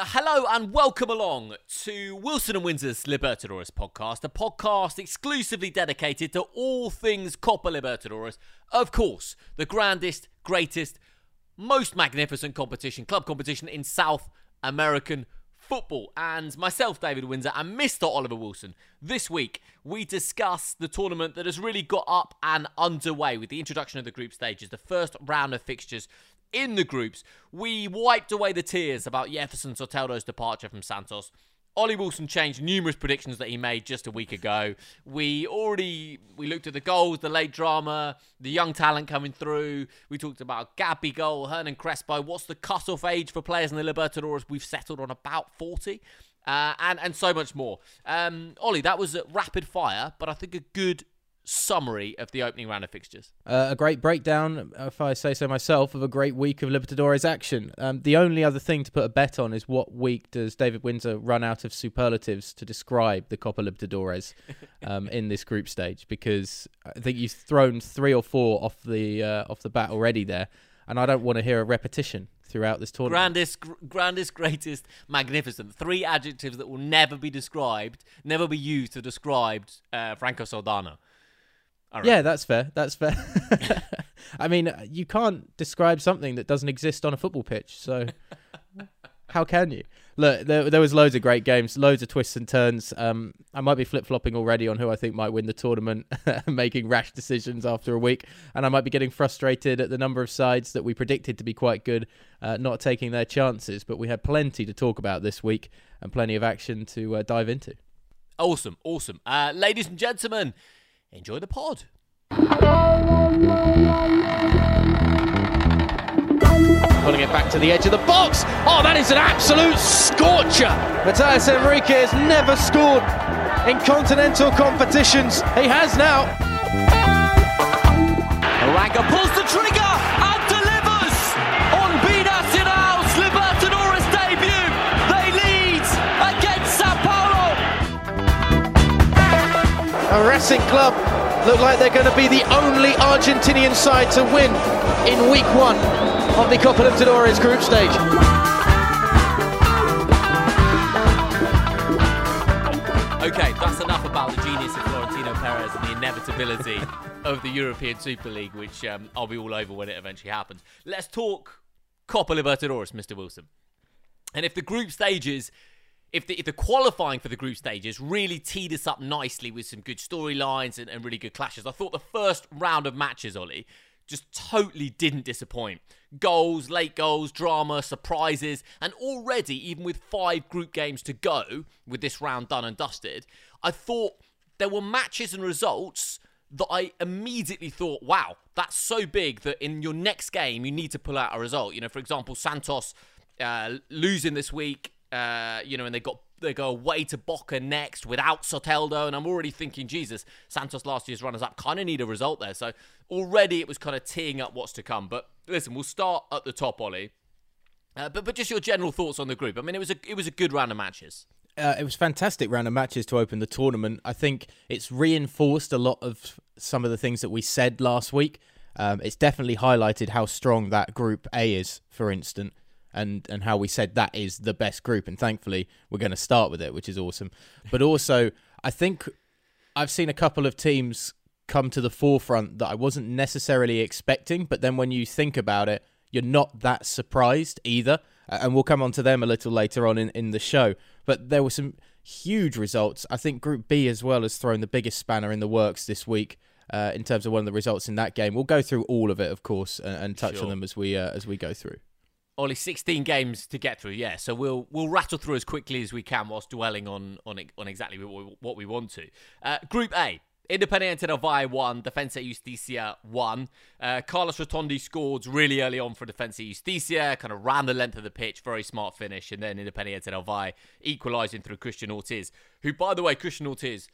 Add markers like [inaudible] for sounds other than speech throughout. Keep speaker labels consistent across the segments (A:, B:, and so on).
A: Uh, hello and welcome along to Wilson and Windsor's Libertadores podcast, a podcast exclusively dedicated to all things Copa Libertadores. Of course, the grandest, greatest, most magnificent competition, club competition in South American football. And myself, David Windsor, and Mr. Oliver Wilson. This week, we discuss the tournament that has really got up and underway with the introduction of the group stages, the first round of fixtures in the groups. We wiped away the tears about Jefferson Soteldo's departure from Santos. Ollie Wilson changed numerous predictions that he made just a week ago. We already we looked at the goals, the late drama, the young talent coming through. We talked about Gabigol, Hernan Crespo. What's the cut-off age for players in the Libertadores? We've settled on about 40. Uh, and and so much more. Um, Ollie, that was a rapid fire, but I think a good summary of the opening round of fixtures.
B: Uh, a great breakdown, if I say so myself, of a great week of Libertadores action. Um, the only other thing to put a bet on is what week does David Windsor run out of superlatives to describe the Copa Libertadores [laughs] um, in this group stage? Because I think you've thrown three or four off the uh, off the bat already there, and I don't want to hear a repetition throughout this tournament.
A: Grandest, gr- grandest, greatest, magnificent. Three adjectives that will never be described, never be used to describe uh, Franco Soldano.
B: Yeah, that's fair. That's fair. [laughs] I mean, you can't describe something that doesn't exist on a football pitch. So [laughs] how can you? Look, there, there was loads of great games, loads of twists and turns. Um, I might be flip flopping already on who I think might win the tournament, [laughs] making rash decisions after a week, and I might be getting frustrated at the number of sides that we predicted to be quite good, uh, not taking their chances. But we had plenty to talk about this week and plenty of action to uh, dive into.
A: Awesome, awesome, uh, ladies and gentlemen enjoy the pod.
C: Pulling it back to the edge of the box. Oh, that is an absolute scorcher. Matthias Enrique has never scored in continental competitions. He has now.
A: Aranga pulls the trigger
C: A Racing Club look like they're going to be the only Argentinian side to win in week one of the Copa Libertadores group stage.
A: Okay, that's enough about the genius of Florentino Perez and the inevitability of the European Super League, which um, I'll be all over when it eventually happens. Let's talk Copa Libertadores, Mr. Wilson. And if the group stages if the, if the qualifying for the group stages really teed us up nicely with some good storylines and, and really good clashes, I thought the first round of matches, Ollie, just totally didn't disappoint. Goals, late goals, drama, surprises, and already, even with five group games to go, with this round done and dusted, I thought there were matches and results that I immediately thought, wow, that's so big that in your next game you need to pull out a result. You know, for example, Santos uh, losing this week uh, you know, and they got they go away to Boca next without Soteldo, and I'm already thinking, Jesus, Santos last year's runners up kind of need a result there. So already it was kind of teeing up what's to come. But listen, we'll start at the top, Ollie. Uh, but but just your general thoughts on the group. I mean, it was a it was a good round of matches.
B: Uh, it was fantastic round of matches to open the tournament. I think it's reinforced a lot of some of the things that we said last week. Um, it's definitely highlighted how strong that Group A is, for instance and and how we said that is the best group and thankfully we're going to start with it which is awesome. But also i think i've seen a couple of teams come to the forefront that i wasn't necessarily expecting but then when you think about it you're not that surprised either. And we'll come on to them a little later on in, in the show. But there were some huge results. I think group b as well has thrown the biggest spanner in the works this week uh, in terms of one of the results in that game. We'll go through all of it of course and, and touch sure. on them as we uh, as we go through
A: only 16 games to get through, yeah. So we'll we'll rattle through as quickly as we can whilst dwelling on on on exactly what we, what we want to. Uh, Group A. Independiente del Valle won, Defensa Justicia won. Uh, Carlos Rotondi scored really early on for Defensa Justicia, kind of ran the length of the pitch, very smart finish, and then Independiente del Valle equalising through Christian Ortiz, who, by the way, Christian Ortiz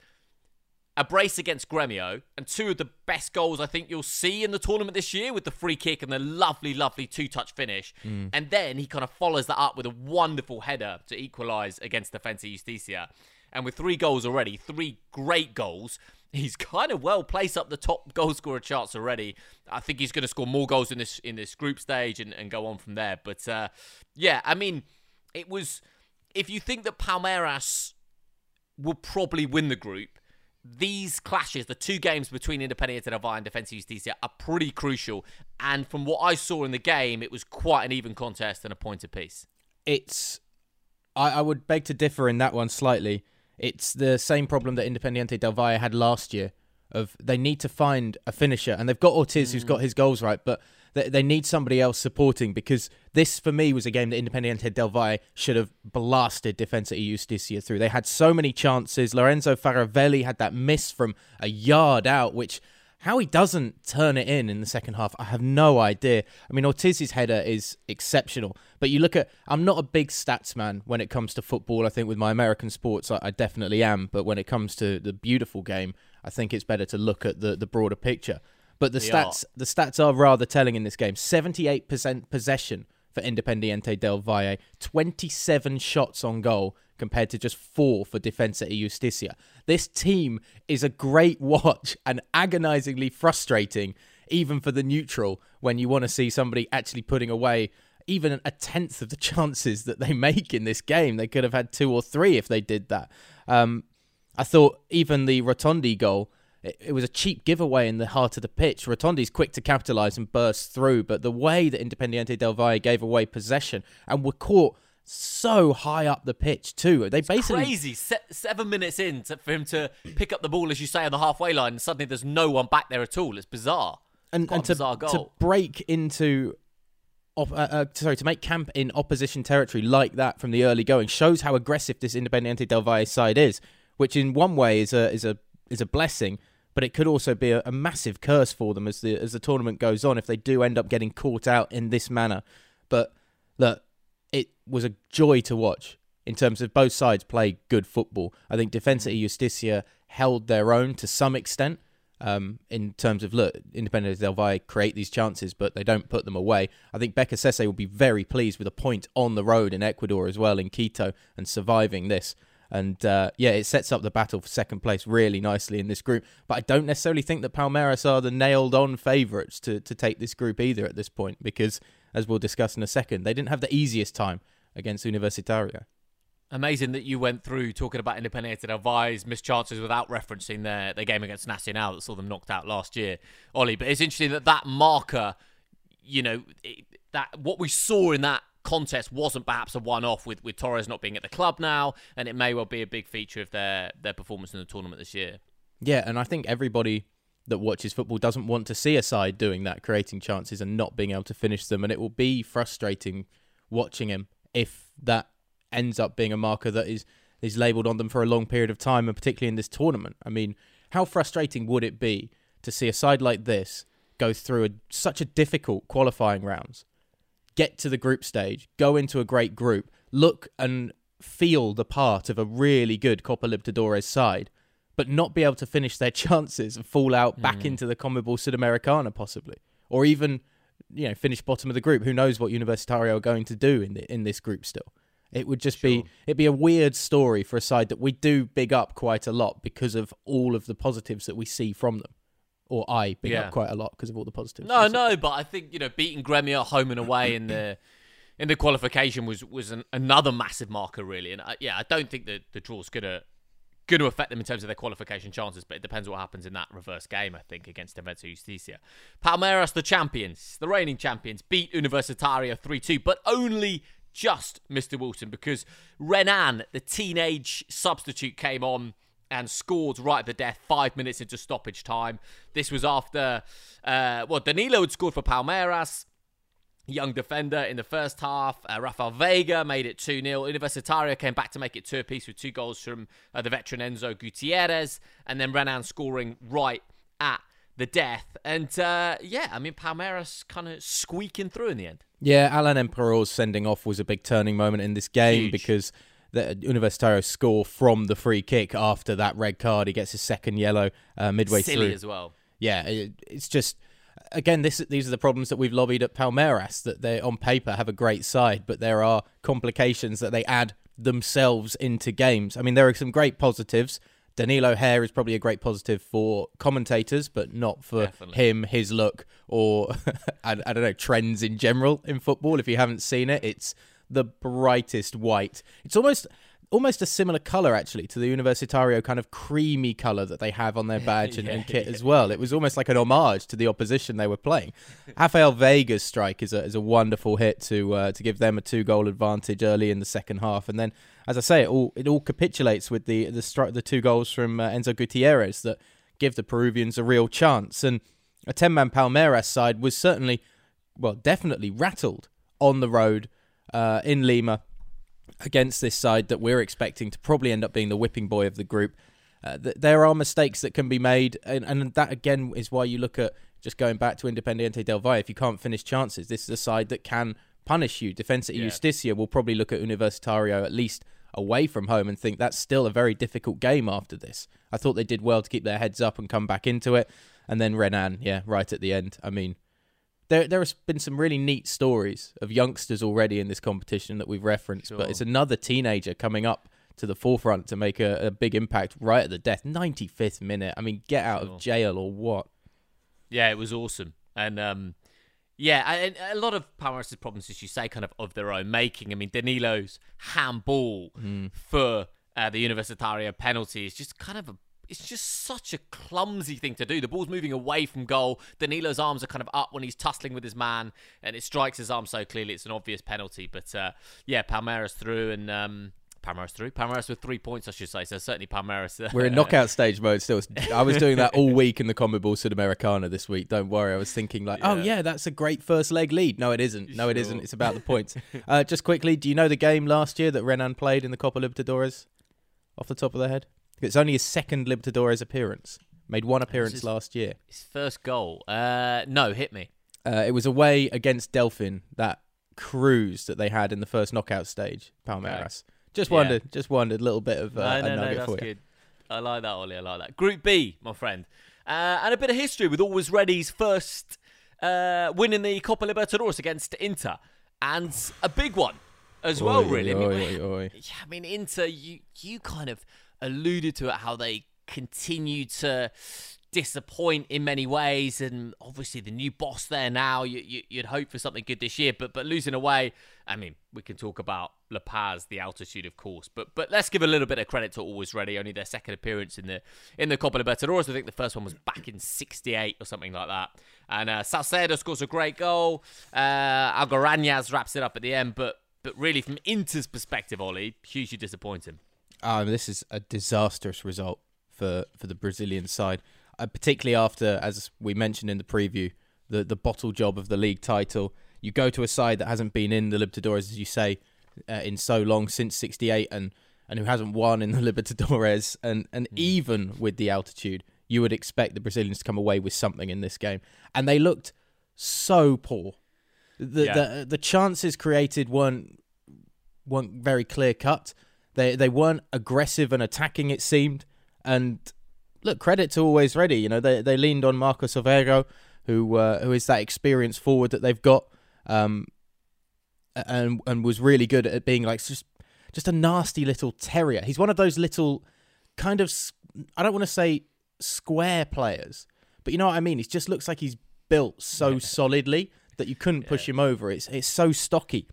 A: a brace against Gremio, and two of the best goals I think you'll see in the tournament this year with the free kick and the lovely, lovely two touch finish. Mm. And then he kind of follows that up with a wonderful header to equalise against Defensa Justicia. And with three goals already, three great goals, he's kind of well placed up the top goal scorer charts already. I think he's going to score more goals in this in this group stage and, and go on from there. But uh, yeah, I mean, it was if you think that Palmeiras will probably win the group, these clashes, the two games between Independiente del Valle and Defensa Justicia, are pretty crucial. And from what I saw in the game, it was quite an even contest and a point apiece.
B: It's. I, I would beg to differ in that one slightly. It's the same problem that Independiente del Valle had last year. Of they need to find a finisher, and they've got Ortiz, who's mm. got his goals right, but they, they need somebody else supporting because this, for me, was a game that Independiente del Valle should have blasted Defensa y Justicia through. They had so many chances. Lorenzo Faravelli had that miss from a yard out, which how he doesn't turn it in in the second half, I have no idea. I mean, Ortiz's header is exceptional, but you look at, I'm not a big stats man when it comes to football. I think with my American sports, I, I definitely am, but when it comes to the beautiful game, I think it's better to look at the, the broader picture. But the
A: They
B: stats, the stats are rather telling in this game. 78% possession for Independiente del Valle, 27 shots on goal compared to just four for Defensa y Justicia. This team is a great watch and agonizingly frustrating, even for the neutral, when you want to see somebody actually putting away even a tenth of the [laughs] chances that they make in this game. They could have had two or three if they did that. Um, I thought even the Rotondi goal, it, it was a cheap giveaway in the heart of the pitch. Rotondi's quick to capitalise and burst through, but the way that Independiente del Valle gave away possession and were caught so high up the pitch too. They basically
A: Crazy. Se- seven minutes in to, for him to pick up the ball, as you say, on the halfway line, and suddenly there's no one back there at all. It's bizarre.
B: and, and to,
A: bizarre
B: to break into op- uh, uh, sorry to make camp in opposition territory like that from the early going shows how aggressive this Independiente del Valle side is, which in one way is a is a is a blessing, but it could also be a, a massive curse for them as the as the tournament goes on if they do end up getting caught out in this manner. But look, it was a joy to watch in terms of both sides play good football. I think Defensa y Justicia held their own to some extent um, in terms of look, Independiente del Valle create these chances, but they don't put them away. I think Beccacece will be very pleased with a point on the road in Ecuador as well in Quito and surviving this. And uh, yeah, it sets up the battle for second place really nicely in this group. But I don't necessarily think that Palmeiras are the nailed on favourites to, to take this group either at this point because, as we'll discuss in a second, they didn't have the easiest time against Universitario.
A: Amazing that you went through talking about Independiente del Valle's missed chances without referencing their, their game against Nacional that saw them knocked out last year, Ollie. But it's interesting that that marker, you know, it, that what we saw in that contest wasn't perhaps a one-off with, with Torres not being at the club now, and it may well be a big feature of their, their performance in the tournament this year.
B: Yeah, and I think everybody that watches football doesn't want to see a side doing that, creating chances and not being able to finish them. And it will be frustrating watching him if that ends up being a marker that is is labelled on them for a long period of time, and particularly in this tournament. I mean, how frustrating would it be to see a side like this go through a, such a difficult qualifying rounds, get to the group stage, go into a great group, look and feel the part of a really good Copa Libertadores side, but not be able to finish their [laughs] chances and fall out back mm. into the Conmebol Sudamericana possibly, or even you know finish bottom of the group. Who knows what Universitario are going to do in the, in this group still? It would just be it'd be a weird story for a side that we do big up quite a lot because of all of the positives that we see from them, or I big
A: Yeah.
B: up quite a lot because of all the positives.
A: No, no, but I think you know beating Gremio home and away in the [clears throat] in the qualification was was an, another massive marker, really. And I, yeah, I don't think that the draw's gonna going to affect them in terms of their qualification chances, but it depends what happens in that reverse game. I think against Defensa Justicia, Palmeiras, the champions, the reigning champions, beat Universitario three two, but only just Mr. Wilson because Renan, the teenage substitute, came on and scored right at the death five minutes into stoppage time. This was after, uh, well, Danilo had scored for Palmeiras. Young defender in the first half. Uh, Rafael Veiga made it 2 0. Universitario came back to make it two apiece with two goals from uh, the veteran Enzo Gutierrez. And then Renan scoring right at the death. And uh, yeah, I mean, Palmeiras kind of squeaking through in the end.
B: Yeah, Alan Empereur's sending off was a big turning moment in this game
A: Huge.
B: because the Universitario score from the free kick after that red card. He gets his second yellow uh, midway
A: Silly
B: through.
A: as well.
B: yeah, it, it's just again this these are the problems that we've lobbied at Palmeiras that they on paper have a great side, but there are complications that they add themselves into games. I mean, there are some great positives. Danilo hair is probably a great positive for commentators, but not for
A: Definitely.
B: him, his look, or [laughs] I, I don't know trends in general in football. If you haven't seen it, it's the brightest white. It's almost almost a similar color actually to the Universitario kind of creamy color that they have on their [laughs] badge and,
A: Yeah,
B: and kit
A: yeah.
B: as well. It was almost like an homage to the opposition they were playing. [laughs] Rafael Veiga's strike is a is a wonderful hit to uh, to give them a two goal advantage early in the second half, and then as I say, it all it all capitulates with the the stri- the two goals from uh, Enzo Gutierrez that give the Peruvians a real chance. And a ten man Palmeiras side was certainly, well, definitely rattled on the road uh, in Lima against this side that we're expecting to probably end up being the whipping boy of the group. Uh, th- there are mistakes that can be made, and, and that again is why you look at just going back to Independiente del Valle. If you can't finish chances, this is a side that can punish you. Defensa
A: Yeah.
B: Justicia will probably look at Universitario at least away from home and think that's still a very difficult game after this. I thought they did well to keep their heads up and come back into it. And then Renan, yeah, right at the end. I mean, there there has been some really neat stories of youngsters already in this competition that we've referenced, but it's another teenager coming up to the forefront to make a, a big impact right at the death. 95th minute. I mean, get out
A: Sure.
B: of jail or what?
A: Yeah, it was awesome, and um, yeah, and a lot of Palmeiras' problems, as you say, kind of of their own making. I mean, Danilo's handball for uh, the Universitario penalty is just kind of a. It's just such a clumsy thing to do. The ball's moving away from goal. Danilo's arms are kind of up when he's tussling with his man, and it strikes his arm so clearly. It's an obvious penalty. But uh, yeah, Palmeiras through, and um, Palmeiras through. Palmeiras with three points, I should say. So certainly Palmeiras. uh,
B: We're in [laughs] knockout stage mode still. I was doing that all week in the Conmebol Sudamericana this week. Don't worry. I was thinking like, oh
A: Yeah.
B: yeah, that's a great first leg lead. No, it isn't. No, it isn't. It's about the points. uh, just quickly, do you know the game last year that Renan played in the Copa Libertadores? Off the top of the head, it's only his second Libertadores appearance. Made one appearance
A: his-
B: last year.
A: His first goal. Uh, no, hit me.
B: Uh, it was away against Delfín. That cruise that they had in the first knockout stage, Palmeiras. Just
A: Yeah.
B: wondered. Just wondered. A little bit of uh,
A: no,
B: a
A: no, no,
B: nugget
A: that's
B: for you.
A: good. I like that, Ollie. I like that. Group B, my friend, uh, and a bit of history with Always Ready's first uh, win in the Copa Libertadores against Inter, and a big one as well.
B: Oi,
A: really, I mean,
B: oi.
A: yeah, I mean, Inter, you you kind of alluded to it how they continue to disappoint in many ways, and obviously the new boss there now. You, you'd hope for something good this year, but but losing away. I mean, we can talk about La Paz, the altitude, of course, but but let's give a little bit of credit to Always Ready. Only their second appearance in the in the Copa Libertadores. I think the first one was back in '68 or something like that. And uh, Salcedo scores a great goal. Uh, Algarañas wraps it up at the end, but but really from Inter's perspective, Ollie, hugely disappointing.
B: Um, this is a disastrous result for, for the Brazilian side, uh, particularly after, as we mentioned in the preview, the, the bottle job of the league title. You go to a side that hasn't been in the Libertadores, as you say, uh, in so long since '68, and and who hasn't won in the [laughs] Libertadores, and and even with the altitude, you would expect the Brazilians to come away with something in this game, and they looked so poor. The
A: Yeah.
B: the the chances created weren't weren't very clear cut. They they weren't aggressive and attacking. It seemed. And look, credit to always ready. You know they they leaned on Marcos Overo, who uh, who is that experienced forward that they've got, um, and and was really good at being like just just a nasty little terrier. He's one of those little kind of I don't want to say square players, but you know what I mean. He just looks like he's built so solidly that you couldn't push him over. It's it's so stocky.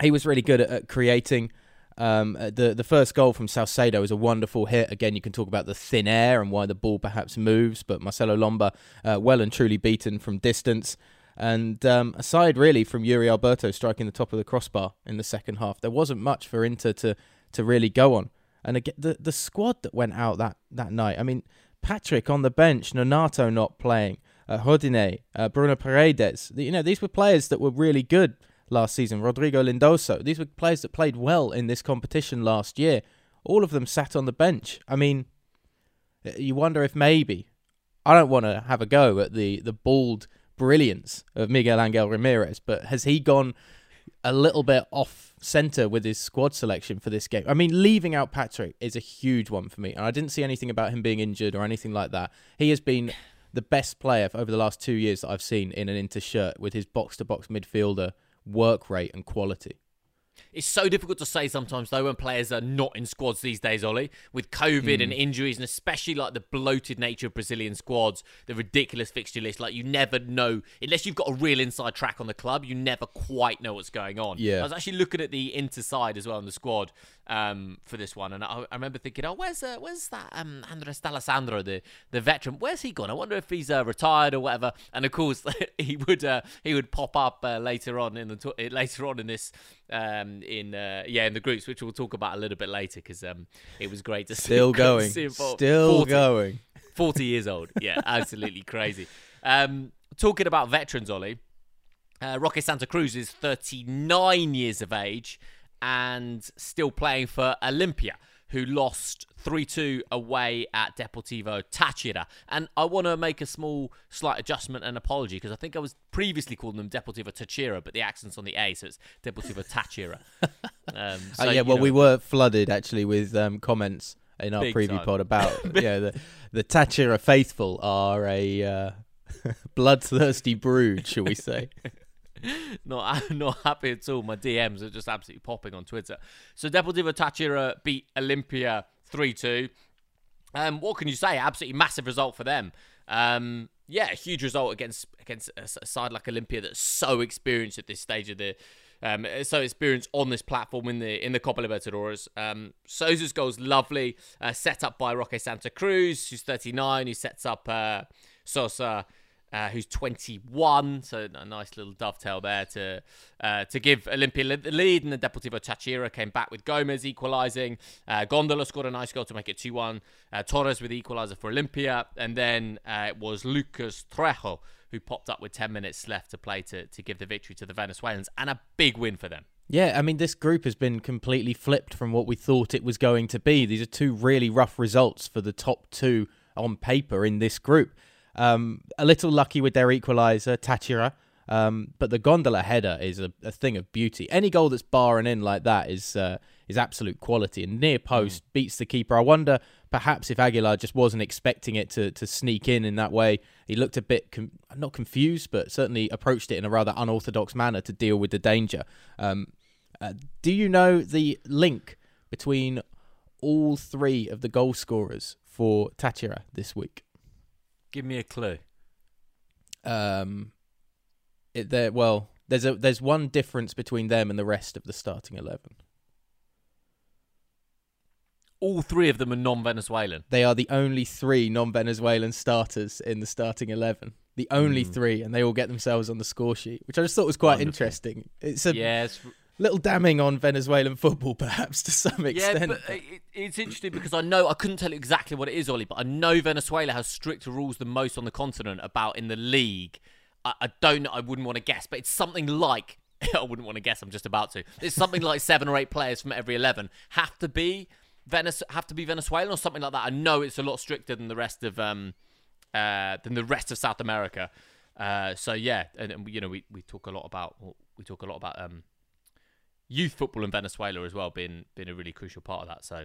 B: He was really good at, at creating. Um, uh, the the first goal from Salcedo is a wonderful hit. Again, you can talk about the thin air and why the ball perhaps moves, but Marcelo Lomba, uh, well and truly beaten from distance. And um, aside really from Yuri Alberto striking the top of the crossbar in the second half, there wasn't much for Inter to to really go on. And again, the the squad that went out that that night. I mean, Patrick on the bench, Nonato not playing, uh, Rodinei, uh, Bruno Praxedes. You know, these were players that were really good last season. Rodrigo Lindoso. These were players that played well in this competition last year. All of them sat on the bench. I mean, you wonder if maybe I don't want to have a go at the the bald brilliance of Miguel Angel Ramirez, but has he gone a little bit off center with his squad selection for this game? I mean, leaving out Patrick is a huge one for me, and I didn't see anything about him being injured or anything like that. He has been the best player over the last two years that I've seen in an Inter shirt with his box to box midfielder work rate and quality.
A: It's so difficult to say sometimes though when players are not in squads these days, Ollie, with COVID mm. and injuries, and especially like the bloated nature of Brazilian squads, the ridiculous fixture list. Like you never know unless you've got a real inside track on the club, you never quite know what's going on.
B: Yeah,
A: I was actually looking at the Inter side as well in the squad um, for this one, and I, I remember thinking, oh, where's uh, where's that um, Andres D'Alessandro, the the veteran? Where's he gone? I wonder if he's uh, retired or whatever. And of course, [laughs] he would uh, he would pop up uh, later on in the later on in this um, in uh, yeah in the groups, which we'll talk about a little bit later because um, it was great to see.
B: Still [laughs] going, still 40, going.
A: Forty years old, yeah, [laughs] absolutely crazy. Um, talking about veterans, Ollie, uh, Roque Santa Cruz is 39 years of age and still playing for Olimpia who lost 3 2 away at Deportivo Táchira. And I want to make a small, slight adjustment and apology because I think I was previously calling them Deportivo Táchira, but the accent's on the A, so it's Deportivo Táchira. [laughs]
B: um, so, uh, yeah, well, know, we were flooded actually with um, comments in our preview time. pod about [laughs] yeah the the Táchira faithful are a uh, [laughs] bloodthirsty brood, shall we say? [laughs]
A: not [laughs] not happy at all. My DMs are just absolutely popping on Twitter. So Deportivo Táchira beat Olimpia 3-2. Um, what can you say? Absolutely massive result for them. Um, yeah, huge result against against a side like Olimpia that's so experienced at this stage of the um, so experienced on this platform in the in the Copa Libertadores. Um, Sousa's goal's lovely, uh, set up by Roque Santa Cruz, who's 39, who sets up uh, Sosa uh, who's 21. So a nice little dovetail there to uh, to give Olimpia the lead. And the Deportivo Táchira came back with Gomez equalising. Uh, Gondola scored a nice goal to make it 2 1. Uh, Torres with the equaliser for Olimpia. And then uh, it was Lucas Trejo who popped up with 10 minutes left to play to, to give the victory to the Venezuelans. And a big win for them.
B: Yeah, I mean, this group has been completely flipped from what we thought it was going to be. These are two really rough results for the top two on paper in this group. Um, a little lucky with their equaliser, Táchira. Um, but the gondola header is a, a, thing of beauty. Any goal that's barring in like that is uh, is absolute quality. And near post mm. beats the keeper. I wonder perhaps if Aguilar just wasn't expecting it to to sneak in in that way. He looked a bit com- not confused, but certainly approached it in a rather unorthodox manner to deal with the danger. Um, uh, do you know the link between all three of the goal scorers for Táchira this week?
A: Give me a clue.
B: Um, it, there. Well, there's a there's one difference between them and the rest of the starting eleven.
A: All three of them are non-Venezuelan.
B: They are the only three non-Venezuelan starters in the starting eleven. The only mm. three, and they all get themselves on the score sheet, which I just thought was quite Wonderful. interesting. It's a
A: yes. Yeah,
B: little damning on Venezuelan football, perhaps to some extent.
A: Yeah, but it, it's interesting because I know I couldn't tell you exactly what it is, Ollie, but I know Venezuela has stricter rules than most on the continent about in the league. I, I don't. I wouldn't want to guess, but it's something like [laughs] I wouldn't want to guess. I'm just about to. It's something like seven or eight players from every eleven have to be Venez- have to be Venezuelan or something like that. I know it's a lot stricter than the rest of um uh than the rest of South America. Uh, so yeah, and, and you know we, we talk a lot about we talk a lot about um youth football in Venezuela as well being being a really crucial part of that. So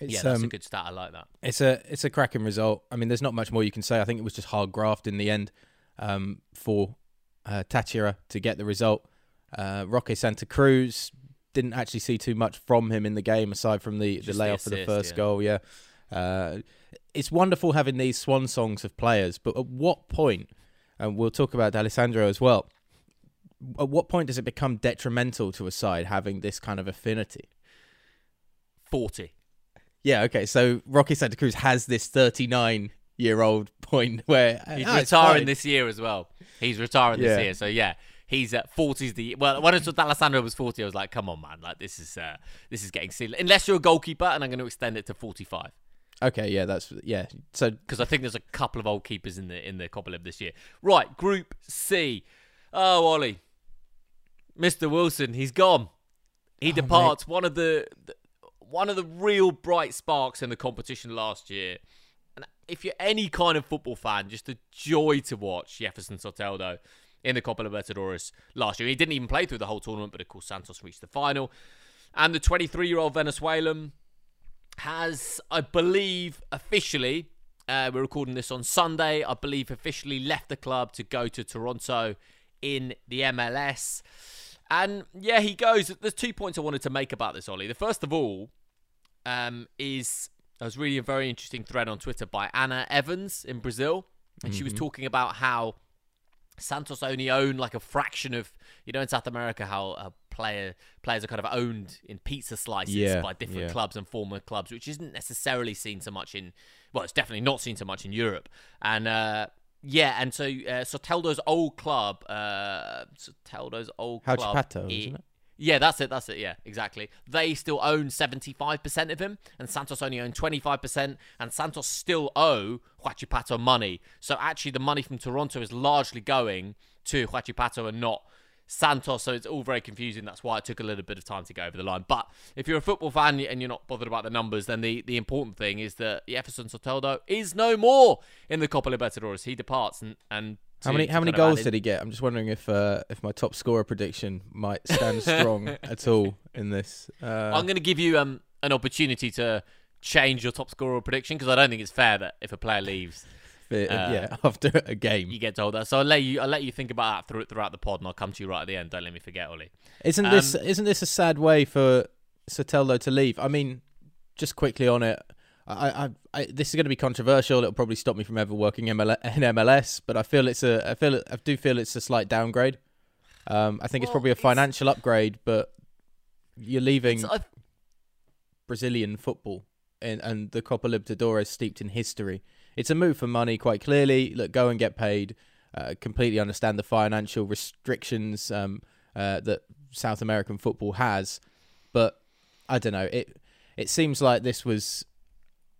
A: it's, yeah, that's um, a good stat. I like that.
B: It's a it's a cracking result. I mean, there's not much more you can say. I think it was just hard graft in the end um, for uh, Táchira to get the result. Uh, Roque Santa Cruz didn't actually see too much from him in the game aside from the, the layoff for the first yeah. goal. Yeah, uh, it's wonderful having these swan songs of players, but at what point? And we'll talk about Alessandro as well at what point does it become detrimental to a side having this kind of affinity?
A: 40.
B: Yeah, okay. So Rocky Santa Cruz has this 39 year old [laughs] point where
A: he's oh, retiring this year as well. He's retiring yeah. this year. So yeah, he's at 40s the well when I saw Alessandro was 40 I was like come on man like this is uh, this is getting silly unless you're a goalkeeper and I'm going to extend it to 45
B: okay yeah that's yeah so
A: because I think there's a couple of old keepers in the in the Copa Live this year right group C oh Ollie Mr. Wilson, he's gone. He oh, departs. Mate. One of the, the one of the real bright sparks in the competition last year. And if you're any kind of football fan, just a joy to watch Jefferson Soteldo in the Copa Libertadores last year. He didn't even play through the whole tournament, but of course Santos reached the final. And the 23-year-old Venezuelan has, I believe, officially, uh, we're recording this on Sunday, I believe officially left the club to go to Toronto in the MLS. And yeah, he goes. There's two points I wanted to make about this, Ollie. The first of all um, is I was reading a very interesting thread on Twitter by Anna Evans in Brazil, and mm-hmm. she was talking about how Santos only own like a fraction of you know in South America how a player players are kind of owned in pizza slices yeah, by different yeah. clubs and former clubs, which isn't necessarily seen so much in well, it's definitely not seen so much in Europe. And uh, yeah, and so uh, Soteldo's old club, uh, Soteldo's old
B: How
A: club,
B: Chapato, isn't it?
A: Yeah, that's it. That's it. Yeah, exactly. They still own 75% of him, and Santos only own 25%, and Santos still owe Huachipato money. So actually, the money from Toronto is largely going to Huachipato and not Santos. So it's all very confusing. That's why it took a little bit of time to go over the line. But if you're a football fan and you're not bothered about the numbers, then the, the important thing is that Jefferson Soteldo is no more in the Copa Libertadores. He departs and, and
B: how many how many goals did he get? I'm just wondering if uh, if my top scorer prediction might stand [laughs] strong at all in this. Uh...
A: I'm going to give you um, an opportunity to change your top scorer prediction because I don't think it's fair that if a player leaves,
B: uh, yeah, [laughs] after a game,
A: you get told that. So I'll let you I'll let you think about that through, throughout the pod, and I'll come to you right at the end. Don't let me forget, Ollie.
B: Isn't um, this isn't this a sad way for Soteldo to leave? I mean, just quickly on it. I, I, I, this is going to be controversial. It'll probably stop me from ever working ML, in MLS, but I feel it's a, I feel, I do feel it's a slight downgrade. Um, I think well, it's probably a financial upgrade, but you're leaving Brazilian football and, and the Copa Libertadores steeped in history. It's a move for money, quite clearly. Look, go and get paid. Uh, completely understand the financial restrictions um, uh, that South American football has, but I don't know. It it seems like this was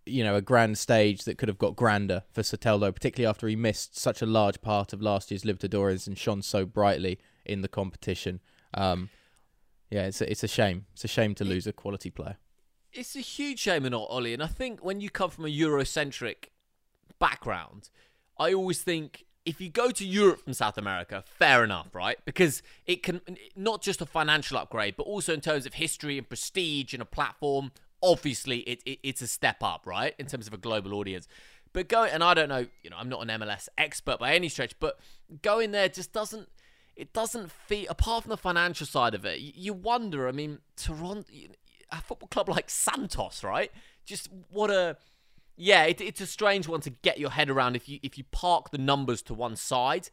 B: you know, a grand stage that could have got grander for Soteldo, particularly after he missed such a large part of last year's Libertadores and shone so brightly in the competition. Um, yeah, it's a, it's a shame. It's a shame to lose a quality player.
A: It's a huge shame, and not Ollie. And I think when you come from a Eurocentric background, I always think if you go to Europe from South America, fair enough, right? Because it can not just a financial upgrade, but also in terms of history and prestige and a platform obviously it, it, it's a step up, right, in terms of a global audience. But going and I don't know, you know, I'm not an MLS expert by any stretch, but going there just doesn't it doesn't feel apart from the financial side of it. You, wonder. I mean, Toronto, a football club like Santos, right? Just what a yeah, it, it's a strange one to get your head around if you if you park the numbers to one side.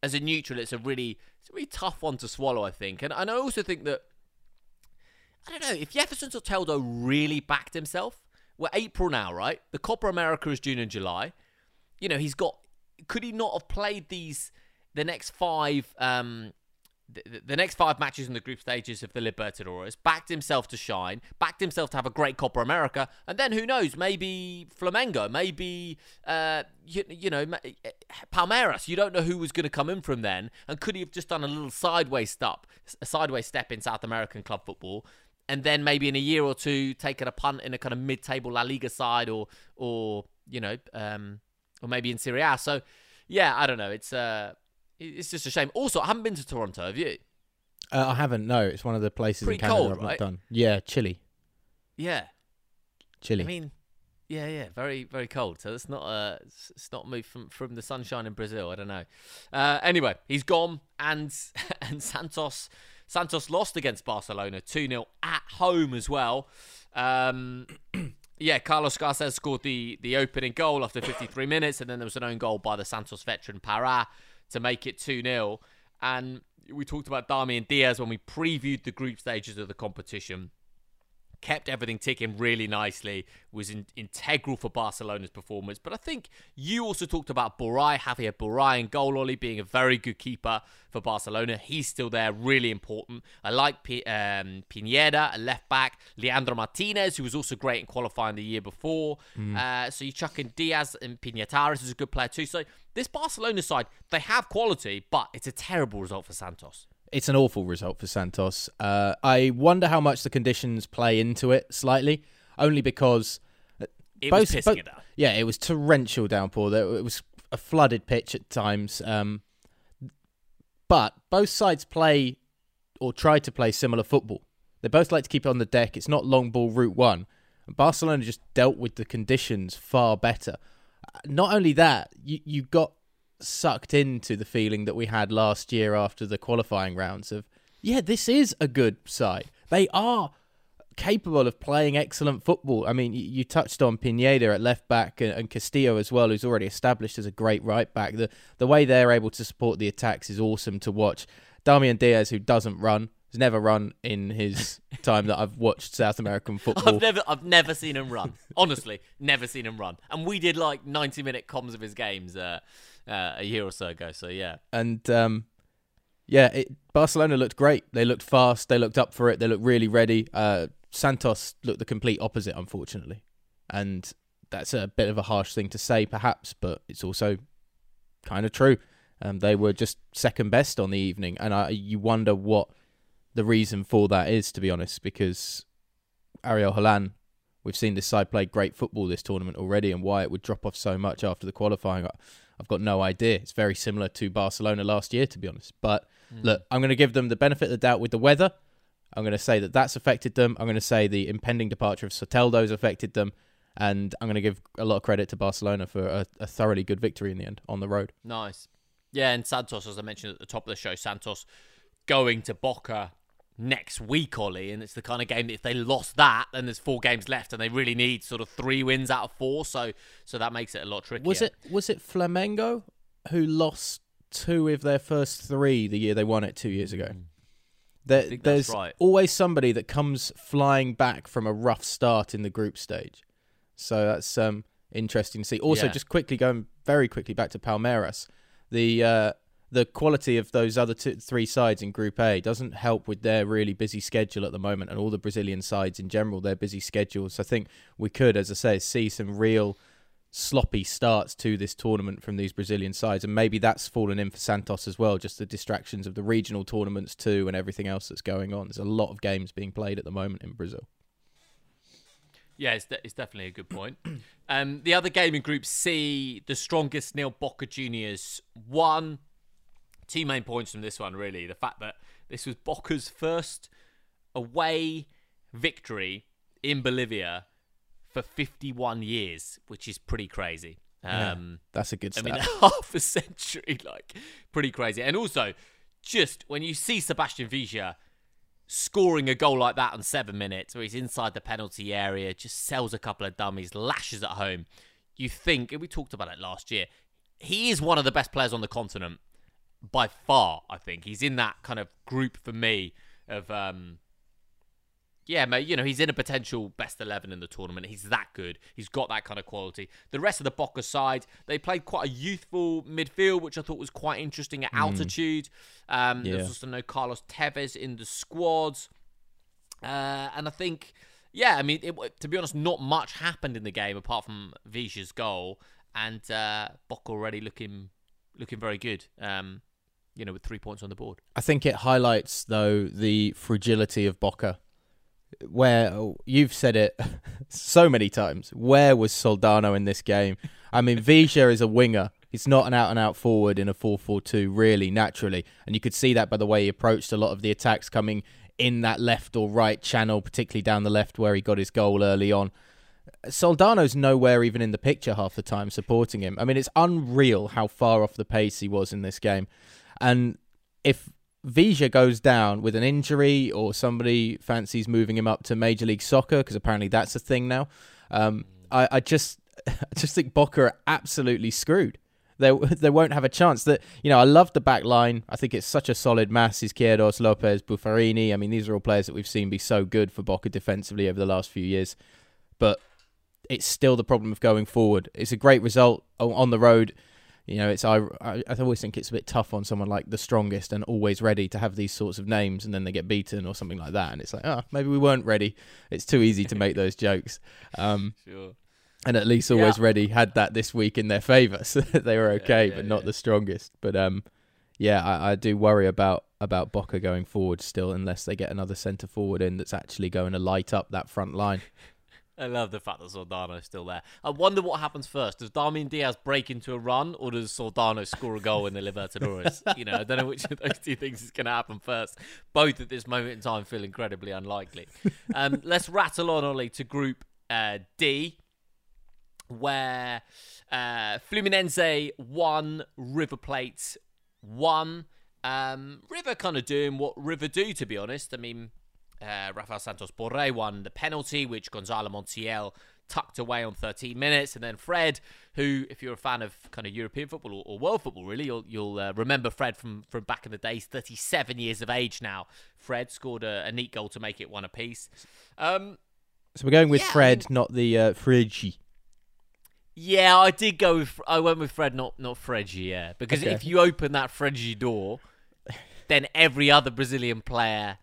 A: As a neutral, it's a really it's a really tough one to swallow, I think. And and I also think that I don't know if Jefferson Soteldo really backed himself. We're April now, right? The Copa America is June and July. You know, he's got. Could he not have played these the next five um, the, the, next five matches in the group stages of the Libertadores, backed himself to shine, backed himself to have a great Copa America, and then who knows, maybe Flamengo, maybe, uh, you, you know, Palmeiras. You don't know who was going to come in from then, and could he have just done a little sideways step, a sideways step in South American club football, and then maybe in a year or two taking a punt in a kind of mid-table La Liga side, or or you know, um, or maybe in Serie A. So yeah, I don't know. It's uh, it's just a shame. Also, I haven't been to Toronto. Have you?
B: Uh, I haven't. No, it's one of the places
A: Pretty
B: in Canada
A: cold,
B: I've
A: right?
B: not done. Yeah, chilly.
A: Yeah,
B: chilly.
A: I mean, yeah, yeah, very, very cold. So it's not uh, it's not moved from from the sunshine in Brazil. I don't know. Uh, anyway, he's gone, and [laughs] and Santos Santos lost against Barcelona 2 0 at home as well. Um, [clears throat] yeah, Carlos Garces scored the, the opening goal after 53 minutes, and then there was an own goal by the Santos veteran Pará to make it 2 0. And we talked about Damian Diaz when we previewed the group stages of the competition kept everything ticking really nicely, was in, integral for Barcelona's performance. But I think you also talked about Burrai, Javier Burrai and goal Ollie being a very good keeper for Barcelona. He's still there, really important. I like P- um, Pineda, a left back, Leandro Martinez, who was also great in qualifying the year before. Mm. Uh, so you chuck in Diaz and Piñatares is a good player too. So this Barcelona side, they have quality, but it's a terrible result for Santos.
B: It's an awful result for Santos. Uh, I wonder how much the conditions play into it slightly, only because
A: uh, it both, was pissing both, it.
B: Yeah, it was torrential downpour. It was a flooded pitch at times. Um, but both sides play or try to play similar football. They both like to keep it on the deck. It's not long ball route one. And Barcelona just dealt with the conditions far better. Uh, not only that, you you got sucked into the feeling that we had last year after the qualifying rounds of yeah, this is a good side. They are capable of playing excellent football. I mean, you, you touched on Pineda at left back and, and, Castillo as well, who's already established as a great right back. The the way they're able to support the attacks is awesome to watch. Damian Diaz, who doesn't run, has never run in his [laughs] time that I've watched South American football.
A: I've never, I've never seen him run. Honestly, never seen him run. And we did like ninety minute comms of his games uh, uh, a year or so ago. So yeah,
B: and um, yeah, it, Barcelona looked great. They looked fast. They looked up for it. They looked really ready. Uh, Santos looked the complete opposite, unfortunately, and that's a bit of a harsh thing to say, perhaps, but it's also kind of true. Um, they were just second best on the evening, and I, you wonder what the reason for that is, to be honest, because Ariel Holan, we've seen this side play great football this tournament already, and why it would drop off so much after the qualifying, I've got no idea. It's very similar to Barcelona last year, to be honest. But mm. look, I'm going to give them the benefit of the doubt with the weather. I'm going to say that that's affected them. I'm going to say the impending departure of Soteldo's affected them. And I'm going to give a lot of credit to Barcelona for a, a thoroughly good victory in the end on the road.
A: Nice. Yeah, and Santos, as I mentioned at the top of the show, Santos going to Boca next week, Ollie, and it's the kind of game that if they lost that, then there's four games left, and they really need sort of three wins out of four. So, so that makes it a lot trickier.
B: Was it was it Flamengo who lost two of their first three the year they won it two years ago? Mm. There, there's right. always somebody that comes flying back from a rough start in the group stage. So that's um, interesting to see. Also, yeah. just quickly going very quickly back to Palmeiras, the uh, the quality of those other two, three sides in Group A doesn't help with their really busy schedule at the moment, and all the Brazilian sides in general, their busy schedules. I think we could, as I say, see some real sloppy starts to this tournament from these Brazilian sides, and maybe that's fallen in for Santos as well. Just the distractions of the regional tournaments too, and everything else that's going on. There's a lot of games being played at the moment in Brazil.
A: Yeah, it's, de- it's definitely a good point. [clears throat] Um, the other game in Group C, the strongest nil Boca Juniors won. Two main points from this one, really. The fact that this was Boca's first away victory in Bolivia for 51 years, which is pretty crazy.
B: Yeah, um, that's a good stat.
A: I mean, [laughs] half a century, like, pretty crazy. And also, just when you see Sebastian Villa scoring a goal like that on seven minutes, where he's inside the penalty area, just sells a couple of dummies, lashes at home, you think, and we talked about it last year, he is one of the best players on the continent by far, I think. He's in that kind of group for me of um, yeah, mate, you know, he's in a potential best 11 in the tournament. He's that good. He's got that kind of quality. The rest of the Boca side, they played quite a youthful midfield, which I thought was quite interesting at mm. altitude. Um, yeah. There's also no Carlos Tevez in the squads. Uh, and I think, yeah, I mean, it, to be honest, not much happened in the game apart from Villa's goal. And uh, Boca already looking looking very good. Um, you know, with three points on the board.
B: I think it highlights, though, the fragility of Boca where you've said it [laughs] so many times. Where was Soldano in this game? I mean, Villa is a winger. He's not an out and out forward in a 4 4 2, really, naturally. And you could see that by the way he approached a lot of the attacks coming in that left or right channel, particularly down the left where he got his goal early on. Soldano's nowhere even in the picture half the time supporting him. I mean, it's unreal how far off the pace he was in this game. And if Villa goes down with an injury or somebody fancies moving him up to Major League Soccer because apparently that's a thing now. Um, I, I, just [laughs] I just think Boca are absolutely screwed. They [laughs] they won't have a chance. That you know I love the back line. I think it's such a solid mass. Is Izquierdoz, Lopez, Buffarini. I mean these are all players that we've seen be so good for Boca defensively over the last few years, but it's still the problem of going forward. It's a great result on the road you know, it's I, I always think it's a bit tough on someone like the strongest and always ready to have these sorts of names, and then they get beaten or something like that, and it's like, oh, maybe we weren't ready. It's too easy to make those jokes. Um, [laughs] sure. And at least always yeah. ready had that this week in their favour, [laughs] so they were okay, yeah, yeah, but not the strongest. But um, yeah, I, I do worry about about Boca going forward still, unless they get another centre forward in that's actually going to light up that front line. [laughs]
A: I love the fact that Soldano's still there. I wonder what happens first. Does Damian Diaz break into a run or does Soldano score a goal in the Libertadores? [laughs] you know, I don't know which of those two things is going to happen first. Both at this moment in time feel incredibly unlikely. Um, [laughs] let's rattle on, Ollie, to Group uh, D, where uh, Fluminense won, River Plate won. Um, River kind of doing what River do, to be honest. I mean, uh, Rafael Santos Borré won the penalty, which Gonzalo Montiel tucked away on 13 minutes, and then Fred, who, if you're a fan of kind of European football or, or world football, really, you'll you'll uh, remember Fred from from back in the days. 37 years of age now. Fred scored a, a neat goal to make it one apiece. Um,
B: So we're going with
A: Yeah, I
B: Fred,
A: mean-
B: not the uh, Frigi.
A: yeah, I did go. With, I went with Fred, not not Fredgy. Yeah, because
B: Okay.
A: if you open that Fredgy door, then every other Brazilian player's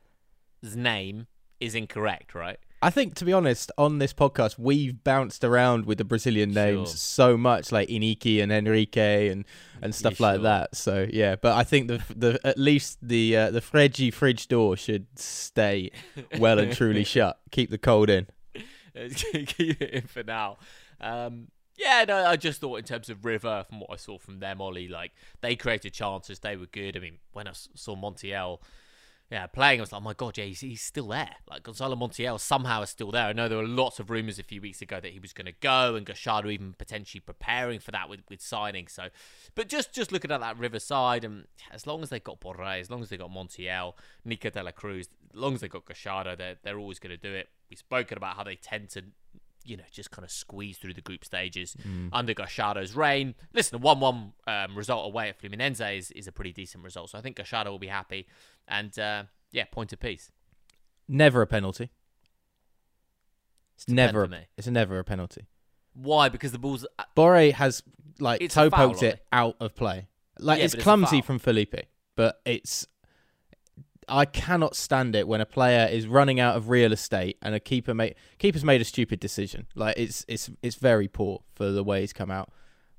A: name is incorrect, right?
B: I think, to be honest, on this podcast, we've bounced around with the Brazilian names
A: Sure.
B: so much, like Iniki and Enrique and, and stuff
A: Yeah,
B: like
A: sure.
B: that. So yeah, but I think the the at least the uh, the Fregi fridge door should stay well and truly [laughs] shut. Keep the cold in. [laughs]
A: keep it in for now. Um, yeah, no, I just thought in terms of River, from what I saw from them, Ollie, like they created chances, they were good. I mean, when I saw Montiel, yeah, playing, I was like, oh my god, yeah, he's, he's still there. Like Gonzalo Montiel somehow is still there. I know there were lots of rumours a few weeks ago that he was going to go, and Gallardo even potentially preparing for that with, with signing. So, but just just looking at that Riverside, and as long as they got Borré, as long as they got Montiel, Nico de la Cruz, as long as they got Gallardo, they're they're always going to do it. We've spoken about how they tend to you know, just kind of squeeze through the group stages under Gallardo's reign. Listen, a 1 1 um, result away at Fluminense is, is a pretty decent result. So I think Gashado will be happy. And uh, yeah, point apiece.
B: Never a penalty. It's never.
A: me.
B: It's never a penalty.
A: Why? Because the ball's. uh,
B: Borre has like toe poked it out of play. Like
A: Yeah,
B: it's
A: but it's
B: clumsy from Felipe, but it's. I cannot stand it when a player is running out of real estate and a keeper made keeper's made a stupid decision. Like it's it's it's very poor for the way he's come out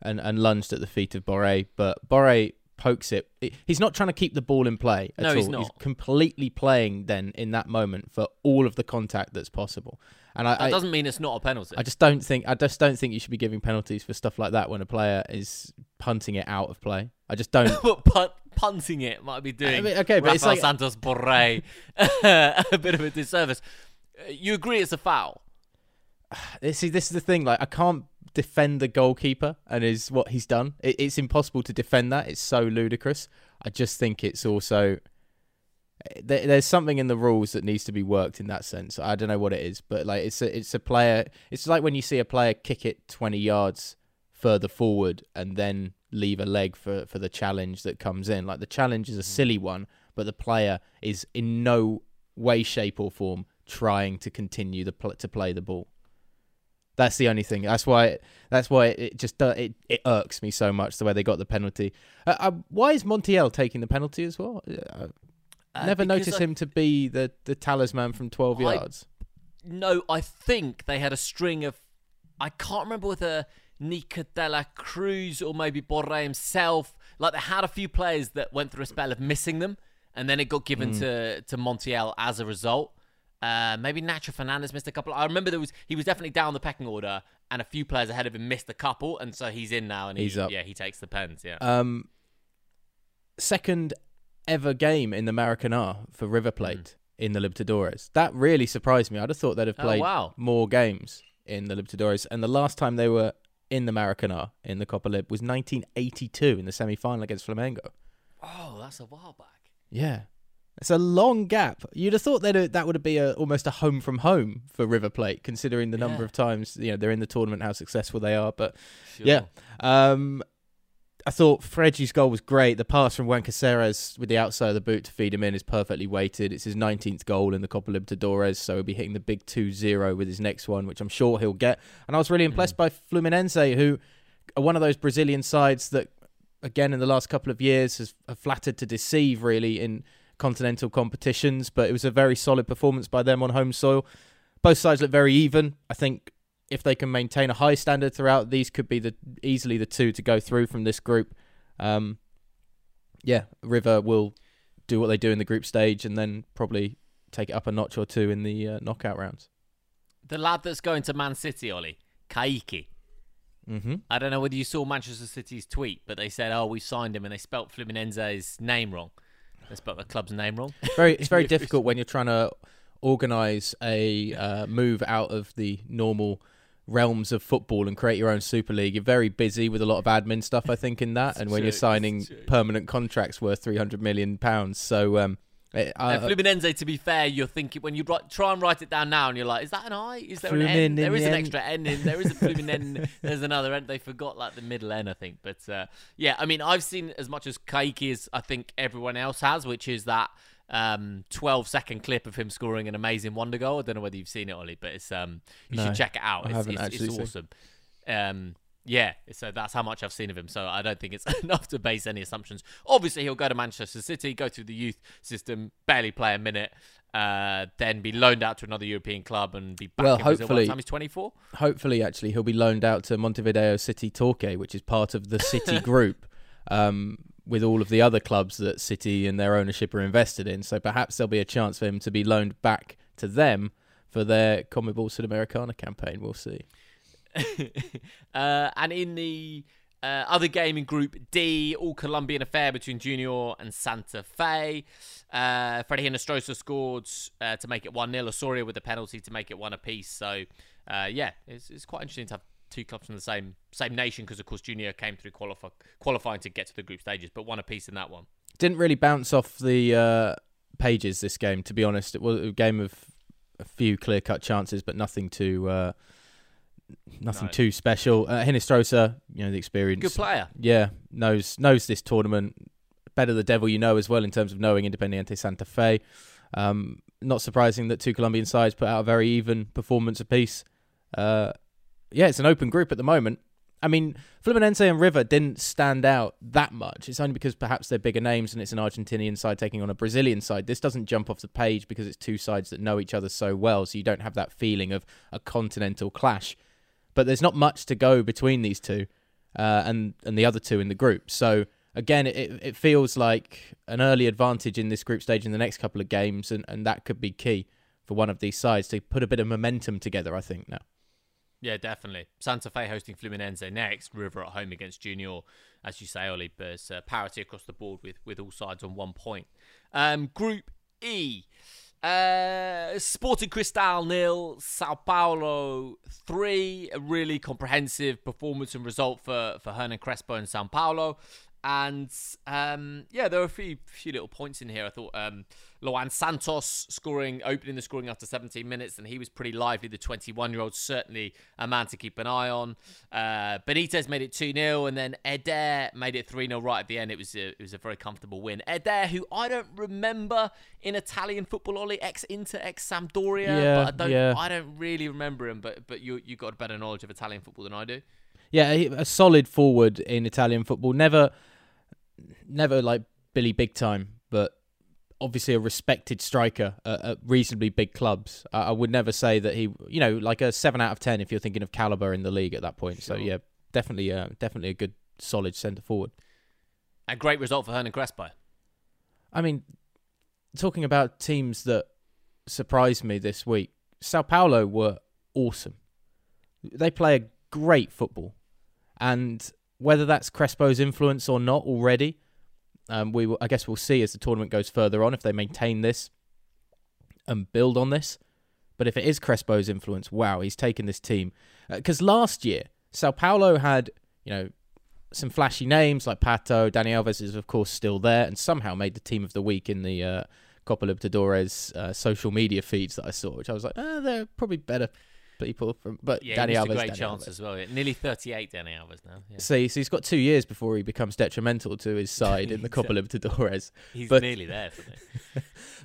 B: and and lunged at the feet of Borre, but Borre pokes it. He's not trying to keep the ball in play at
A: No,
B: all.
A: he's not.
B: he's completely playing then in that moment for all of the contact that's possible. And I,
A: That doesn't mean it's not a penalty.
B: I just don't think I just don't think you should be giving penalties for stuff like that when a player is punting it out of play. I just don't. [laughs]
A: but punt, punting it might be doing
B: I mean, okay, but
A: Rafael
B: it's like-
A: Santos Borré [laughs] [laughs] a bit of a disservice. Uh, You agree it's a foul?
B: See, this is the thing. Like, I can't defend the goalkeeper and is what he's done. It, it's impossible to defend that. It's so ludicrous. I just think it's also there, there's something in the rules that needs to be worked in that sense. I don't know what it is, but like it's a it's a player. It's like when you see a player kick it 20 yards further forward and then leave a leg for for the challenge that comes in. Like the challenge is a silly one, but the player is in no way, shape, or form trying to continue the pl- to play the ball. That's the only thing. That's why. That's why it just do- it it irks me so much the way they got the penalty. Uh, uh, why is Montiel taking the penalty as well? Uh,
A: Uh,
B: never noticed
A: I-
B: him to be the the talisman from twelve
A: I-
B: yards.
A: No, I think they had a string of. I can't remember whether Nico de la Cruz or maybe Borre himself. Like they had a few players that went through a spell of missing them, and then it got given
B: Mm.
A: to to Montiel as a result. Uh, maybe Nacho Fernandez missed a couple. I remember there was he was definitely down the pecking order, and a few players ahead of him missed a couple, and so he's in now, and he,
B: He's up.
A: Yeah, he takes the pens. Yeah.
B: Um, second ever game in the Maracanã for River Plate in the Libertadores. That really surprised me. I'd have thought they'd have
A: Oh,
B: played
A: wow.
B: more games in the Libertadores, and the last time they were in the Maracanã in the Copa Lib was 1982 in the semi-final against Flamengo.
A: oh, that's a while back.
B: Yeah. It's a long gap. You'd have thought that that would be a, almost a home from home for River Plate, considering the number of times you know they're in the tournament, how successful they are. But
A: Sure.
B: yeah, um, I thought Fredgy's goal was great. The pass from Juan Caceres with the outside of the boot to feed him in is perfectly weighted. It's his 19th goal in the Copa Libertadores, so he'll be hitting the big 2-0 with his next one, which I'm sure he'll get. And I was really impressed mm. by Fluminense, who are one of those Brazilian sides that, again, in the last couple of years, has have flattered to deceive really in continental competitions. But it was a very solid performance by them on home soil. Both sides look very even. I think if they can maintain a high standard throughout, these could be the easily the two to go through from this group. Um, yeah, River will do what they do in the group stage and then probably take it up a notch or two in the uh, knockout rounds.
A: The lad that's going to Man City, Ollie, Kayky.
B: Mm-hmm.
A: I don't know whether you saw Manchester City's tweet, but they said, "Oh, we signed him," and they spelt Fluminense's name wrong. They spelt the club's name wrong.
B: Very, it's very [laughs] difficult when you're trying to organise a uh, move out of the normal realms of football and create your own super league. You're very busy with a lot of admin stuff, I think, in that. and when you're signing permanent contracts worth 300 million pounds, so um,
A: uh, Fluminense, to be fair, you're thinking when you write, try and write it down now, and you're like, "Is that an I? Is there an N? There is an extra N in. There is a Fluminense. [laughs] There's another N. They forgot like the middle N, I think. But uh, yeah, I mean, I've seen as much as Kayky as I think everyone else has, which is that um, 12 second clip of him scoring an amazing wonder goal. I don't know whether you've seen it, Ollie, but it's um, you no, should check it out.
B: It's,
A: it's, it's awesome. Um, yeah, so that's how much I've seen of him. So I don't think it's [laughs] enough to base any assumptions. Obviously, he'll go to Manchester City, go through the youth system, barely play a minute, uh, then be loaned out to another European club and be back well, in hopefully, Brazil. time he's 24?
B: Hopefully, actually, he'll be loaned out to Montevideo City Torque, which is part of the City [laughs] group. Um, with all of the other clubs that City and their ownership are invested in. So perhaps there'll be a chance for him to be loaned back to them for their CONMEBOL Sudamericana campaign. We'll see. [laughs]
A: uh, and in the uh, other game in Group D, all Colombian affair between Junior and Santa Fe. Uh, Fredy Hinestroza scored uh, to make it 1 0. Osorio with a penalty to make it 1 apiece. So, uh, yeah, it's, it's quite interesting to have two clubs from the same same nation because, of course, Junior came through qualify, qualifying to get to the group stages, but one apiece in that one.
B: Didn't really bounce off the uh, pages this game, to be honest. It was a game of a few clear cut chances, but nothing too nothing no. too special. Uh, Hinestroza, you know the experience.
A: Good player.
B: Yeah, knows knows this tournament better the devil you know as well in terms of knowing Independiente Santa Fe. Um, not surprising that two Colombian sides put out a very even performance apiece. Uh, yeah, it's an open group at the moment. I mean, Fluminense and River didn't stand out that much. It's only because perhaps they're bigger names and it's an Argentinian side taking on a Brazilian side. This doesn't jump off the page because it's two sides that know each other so well, so you don't have that feeling of a continental clash but there's not much to go between these two uh, and and the other two in the group. So again, it it feels like an early advantage in this group stage in the next couple of games, and, and that could be key for one of these sides to put a bit of momentum together. I think now.
A: Yeah, definitely. Santa Fe hosting Fluminense next. River at home against Junior, as you say, Oli. But uh, parity across the board with with all sides on one point. Um, group E. Uh, Sporting Cristal nil, Sao Paulo three. A really comprehensive performance and result for for Hernan Crespo and Sao Paulo. And um, yeah, there were a few few little points in here. I thought um, Luan Santos scoring, opening the scoring after 17 minutes, and he was pretty lively. The 21 year old, certainly a man to keep an eye on. Uh, Benitez made it 2 0, and then Eder made it 3 0 right at the end. It was a, it was a very comfortable win. Eder, who I don't remember in Italian football, Ollie, ex Inter, ex Sampdoria,
B: yeah,
A: but I don't,
B: yeah.
A: I don't really remember him. But but you you got a better knowledge of Italian football than I do.
B: Yeah, a solid forward in Italian football. Never never like Billy Big Time, but obviously a respected striker at, at reasonably big clubs. I, I, would never say that he, you know, like a seven out of ten if you're thinking of caliber in the league at that point. Sure. So yeah, definitely, uh, definitely a good solid centre forward.
A: A great result for Hernan Crespo.
B: I mean, talking about teams that surprised me this week, Sao Paulo were awesome. They play a great football, and whether that's Crespo's influence or not already, um, we will, I guess we'll see as the tournament goes further on if they maintain this and build on this. But if it is Crespo's influence, wow, he's taken this team. Because uh, last year, Sao Paulo had, you know, some flashy names like Pato. Dani Alves is, of course, still there and somehow made the team of the week in the uh, Copa Libertadores uh, social media feeds that I saw, which I was like, oh, they're probably better people from. But
A: yeah,
B: Dani Alves,
A: a great
B: Dani
A: chance
B: Alves.
A: as well. Yeah nearly 38, Danny Alves now.
B: Yeah. See, so he's got two years before he becomes detrimental to his side in the [laughs] Copa Libertadores.
A: He's
B: but,
A: nearly there. [laughs]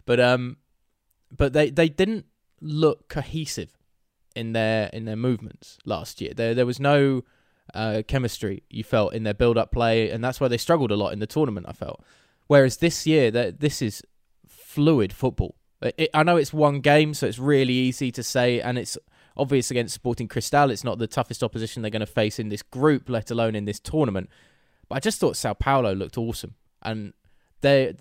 B: But um, but they they didn't look cohesive in their in their movements last year. There there was no uh, chemistry you felt in their build up play, and that's why they struggled a lot in the tournament. I felt. Whereas this year, that this is fluid football. It, I know it's one game, so it's really easy to say, and it's obvious against Sporting Cristal. It's not the toughest opposition they're going to face in this group, let alone in this tournament. But I just thought Sao Paulo looked awesome, and they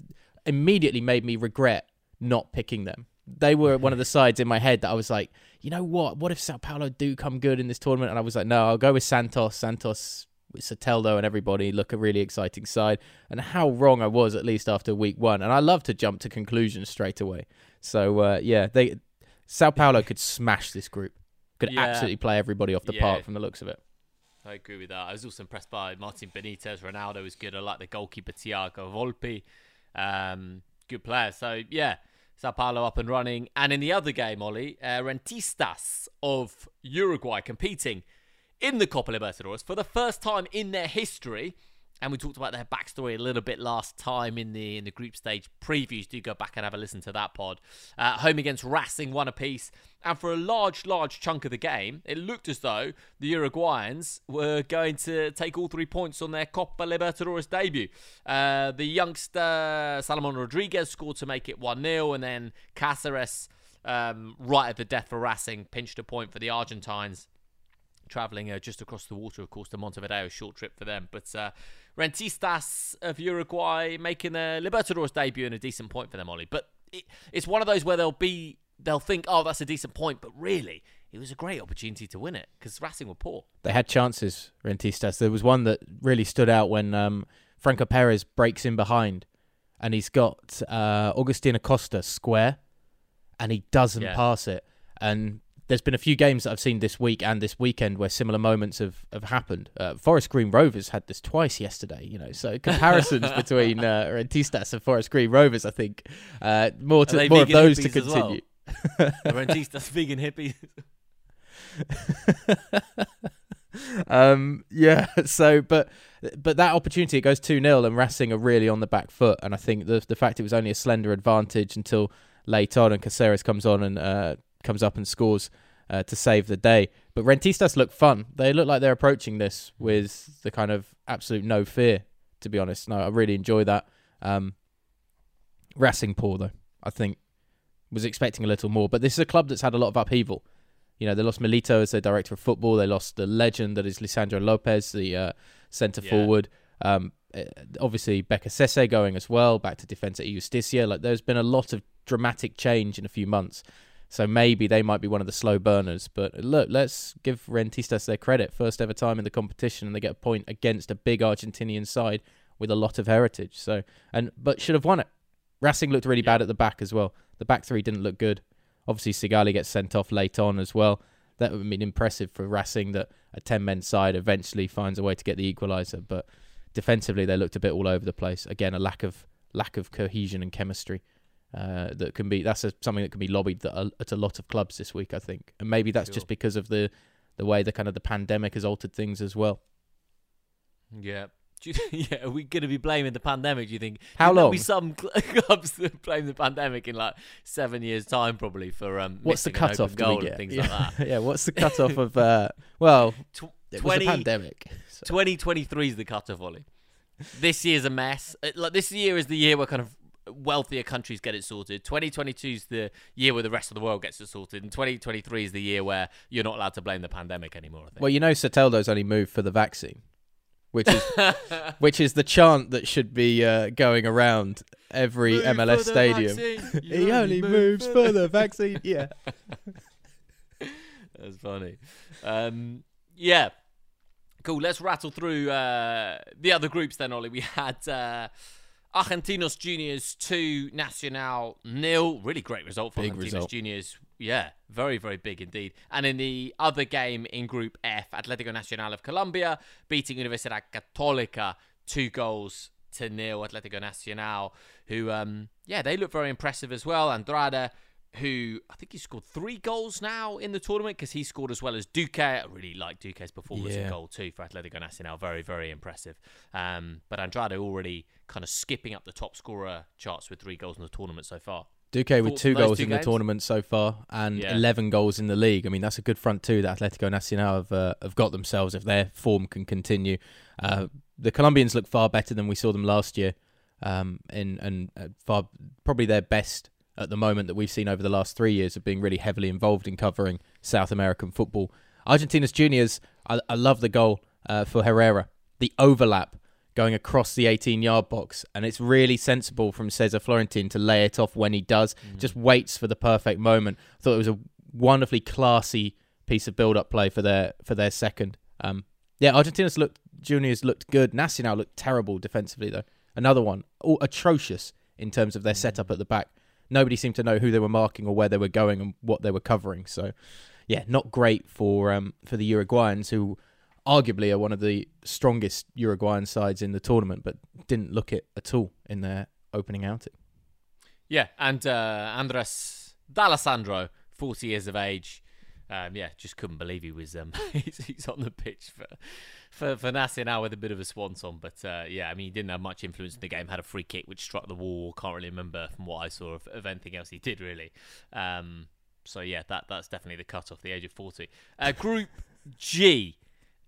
B: immediately made me regret not picking them. They were one of the sides in my head that I was like, you know what? What if Sao Paulo do come good in this tournament? And I was like, no, I'll go with Santos. Santos with Soteldo and everybody look a really exciting side. And how wrong I was, at least after week one. And I love to jump to conclusions straight away. So uh, yeah, they Sao Paulo could smash this group Could
A: Yeah.
B: absolutely play everybody off the
A: Yeah.
B: park from the looks of it.
A: I agree with that. I was also impressed by Martin Benitez. Ronaldo was good. I like the goalkeeper Thiago Volpi. Um, good player. So yeah, Sao Paulo up and running. And in the other game, Ollie, uh, Rentistas of Uruguay competing in the Copa Libertadores for the first time in their history. And we talked about their backstory a little bit last time in the in the group stage previews. Do go back and have a listen to that pod. Uh, home against Racing, one apiece, and for a large, large chunk of the game, it looked as though the Uruguayans were going to take all three points on their Copa Libertadores debut. Uh, the youngster Salomon Rodriguez scored to make it one 0 and then Cáceres, um, right at the death for Racing, pinched a point for the Argentines traveling uh, just across the water, of course, to Montevideo, short trip for them. But uh, Rentistas of Uruguay making a Libertadores debut and a decent point for them, Ollie. But it, it's one of those where they'll be, they'll think, oh, that's a decent point, but really, it was a great opportunity to win it because Racing were poor.
B: They had chances, Rentistas. There was one that really stood out when um, Franco Perez breaks in behind and he's got uh, Augustin Acosta square and he doesn't
A: Yeah.
B: pass it. And there's been a few games that I've seen this week and this weekend where similar moments have, have happened. Uh, Forest Green Rovers had this twice yesterday, you know. So [laughs] comparisons between uh, Rentistas and Forest Green Rovers, I think, uh, more to more of those to
A: well?
B: continue.
A: The Rentistas [laughs] vegan hippies. [laughs]
B: um, yeah. So, but but that opportunity it goes two 0 and Racing are really on the back foot. And I think the the fact it was only a slender advantage until late on and Caceres comes on and uh, comes up and scores uh, to save the day. But Rentistas look fun. They look like they're approaching this with the kind of absolute no fear. To be honest, no, I really enjoy that. Um, Racing poor though. I think was expecting a little more, but this is a club that's had a lot of upheaval. You know, they lost Milito as their director of football. They lost the legend that is Lisandro Lopez, the uh, centre
A: Yeah.
B: forward. Um, eh, obviously, Beccacece going as well, back to Defensa y Justicia. Like, there's been a lot of dramatic change in a few months. So maybe they might be one of the slow burners. But look, let's give Rentistas their credit. First ever time in the competition, and they get a point against a big Argentinian side with a lot of heritage. So, and but should have won it. Racing looked really bad at the back as well. The back three didn't look good. Obviously, Sigali gets sent off late on as well. That would have been impressive for Racing that a 10 men side eventually finds a way to get the equaliser. But defensively, they looked a bit all over the place. Again, a lack of lack of cohesion and chemistry uh, that can be that's a, something that can be lobbied that, at a lot of clubs this week, I think. And maybe that's
A: Sure.
B: just because of the the way the kind of the pandemic has altered things as well.
A: Yeah. You, [laughs] yeah, are we going to be blaming the pandemic? Do you think?
B: How
A: Do you think there'll
B: long?
A: Be some [laughs] cl- clubs that blame the pandemic in like seven years' time, probably for um.
B: What's the cutoff do
A: goal
B: we get?
A: Things
B: yeah.
A: like that. [laughs]
B: yeah, what's the cutoff of? Uh, well,
A: Tw-
B: it was a
A: 20
B: pandemic.
A: 2023 is the cutoff, Ollie. This year's a mess. Uh, Like this year is the year where kind of wealthier countries get it sorted. 2022 is the year where the rest of the world gets it sorted, and 2023 is the year where you're not allowed to blame the pandemic anymore. I think.
B: Well, you know, Soteldo's only moved for the vaccine, which is [laughs] which is the chant that should be uh, going around every
A: Move
B: MLS stadium. [laughs] he only moves for the vaccine. Yeah. [laughs]
A: That's funny. Um, yeah. Cool. Let's rattle through uh, the other groups then, Ollie. We had uh, Argentinos Juniors 2, Nacional nil. Really great result for
B: Big
A: Argentinos
B: result.
A: Juniors. Yeah, very, very big indeed. And in the other game in Group F, Atlético Nacional of Colombia beating Universidad Católica two goals to nil. Atlético Nacional, who, um, yeah, they look very impressive as well. Andrade, who I think he scored three goals now in the tournament because he scored as well as Duque. I really like Duque's performance in goal too for Atletico Nacional. Very, very impressive. Um, but Andrade already kind of skipping up the top scorer charts with three goals in the tournament so far.
B: Duque with two goals
A: two
B: in
A: games?
B: the tournament so far and
A: Yeah.
B: 11 goals in the league. I mean, that's a good front two that Atletico Nacional have, uh, have got themselves if their form can continue. Uh, the Colombians look far better than we saw them last year, um, in, and uh, far probably their best at the moment that we've seen over the last three years of being really heavily involved in covering South American football. Argentinos Juniors, I, I love the goal uh, for Herrera. The overlap going across the 18 yard box, and it's really sensible from Cesar Florentin to lay it off when he does. Just waits for the perfect moment. I Thought it was a wonderfully classy piece of build up play for their for their second. Um, yeah, Argentinos looked juniors looked good. Nacional looked terrible defensively though. Another one, all atrocious in terms of their setup at the back. Nobody seemed to know who they were marking or where they were going and what they were covering. So, yeah, not great for um, for the Uruguayans, who arguably are one of the strongest Uruguayan sides in the tournament, but didn't look it at all in their opening outing.
A: Yeah, and uh, Andres D'Alessandro, 40 years of age, um, yeah, just couldn't believe he was um, [laughs] he's, he's, on the pitch for for for now with a bit of a swanton. But uh, yeah, I mean he didn't have much influence in the game. Had a free kick which struck the wall. Can't really remember from what I saw of, of anything else he did really. Um, so yeah, that that's definitely the cut off the age of forty. Uh, group G,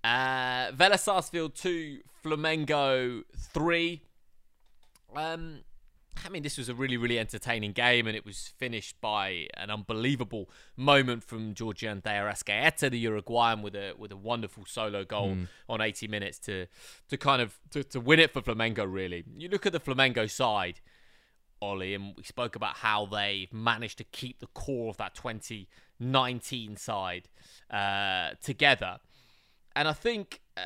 A: uh, Vélez Sarsfield two, Flamengo three. Um, I mean, this was a really, really entertaining game, and it was finished by an unbelievable moment from Giorgian de Arrascaeta, the Uruguayan, with a with a wonderful solo goal mm. on 80 minutes to to kind of to, to win it for Flamengo. Really, you look at the Flamengo side, Ollie, and we spoke about how they managed to keep the core of that 2019 side uh, together, and I think. Uh,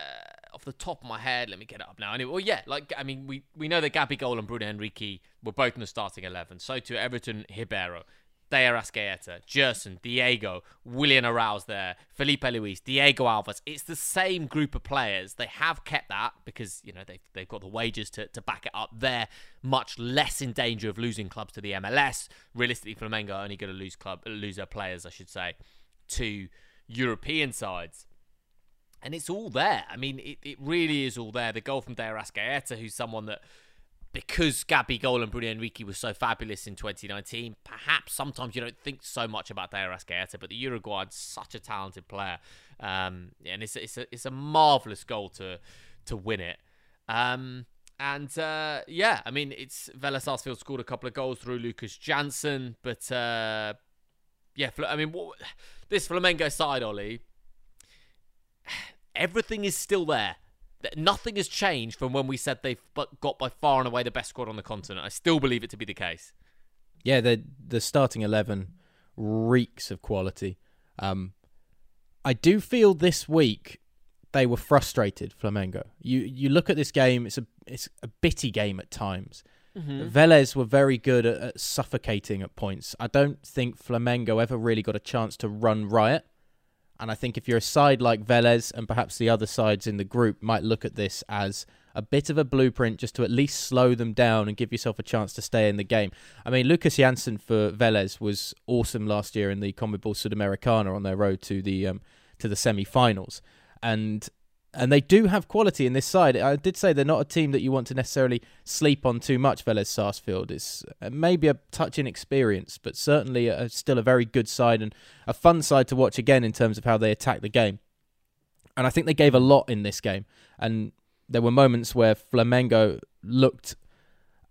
A: off the top of my head, let me get it up now. Anyway, well, yeah, like I mean, we we know that Gabigol and Bruno Henrique were both in the starting eleven. So too Everton, Ribeiro, De Arrascaeta, Gerson, Diego, Willian Arão there, Filipe Luis, Diego Alves. It's the same group of players. They have kept that because, you know, they've, they've got the wages to, to back it up. They're much less in danger of losing clubs to the MLS. Realistically, Flamengo are only going to lose club lose their players, I should say, to European sides and it's all there. I mean, it, it really is all there. The goal from De Arrascaeta, who's someone that, because Gabigol and Bruno Henrique was so fabulous in 2019, perhaps sometimes you don't think so much about De Arrascaeta, but the Uruguayan's such a talented player, um, and it's it's a it's a marvelous goal to to win it. Um, and uh, yeah, I mean, it's Vélez Sarsfield scored a couple of goals through Lucas Janson, but uh, yeah, I mean, what, this Flamengo side, Ollie, everything is still there. Nothing has changed from when we said they've got by far and away the best squad on the continent. I still believe it to be the case.
B: Yeah, the the starting eleven reeks of quality. Um, I do feel this week they were frustrated. Flamengo. You you look at this game; it's a it's a bitty game at times. Mm-hmm. Velez were very good at, at suffocating at points. I don't think Flamengo ever really got a chance to run riot. And I think if you're a side like Velez and perhaps the other sides in the group might look at this as a bit of a blueprint just to at least slow them down and give yourself a chance to stay in the game. I mean, Lucas Janson for Velez was awesome last year in the CONMEBOL Sudamericana on their road to the um, to the semi-finals. And and they do have quality in this side. I did say they're not a team that you want to necessarily sleep on too much. Velez Sarsfield is uh, maybe a touch inexperienced, but certainly a, still a very good side and a fun side to watch again in terms of how they attack the game. And I think they gave a lot in this game. And there were moments where Flamengo looked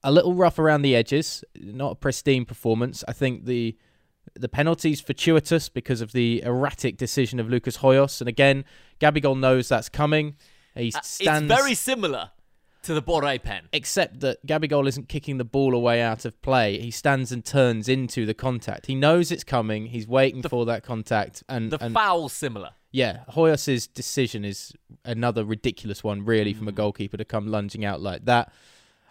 B: a little rough around the edges, not a pristine performance. I think the the penalty's fortuitous because of the erratic decision of Lucas Hoyos. And again, Gabigol knows that's coming. He uh, stands.
A: It's very similar to the Borré pen.
B: Except that Gabigol isn't kicking the ball away out of play. He stands and turns into the contact. He knows it's coming. He's waiting the, for that contact. And
A: the
B: and,
A: foul similar.
B: Yeah, Hoyos's decision is another ridiculous one, really, mm. from a mm. goalkeeper to come lunging out like that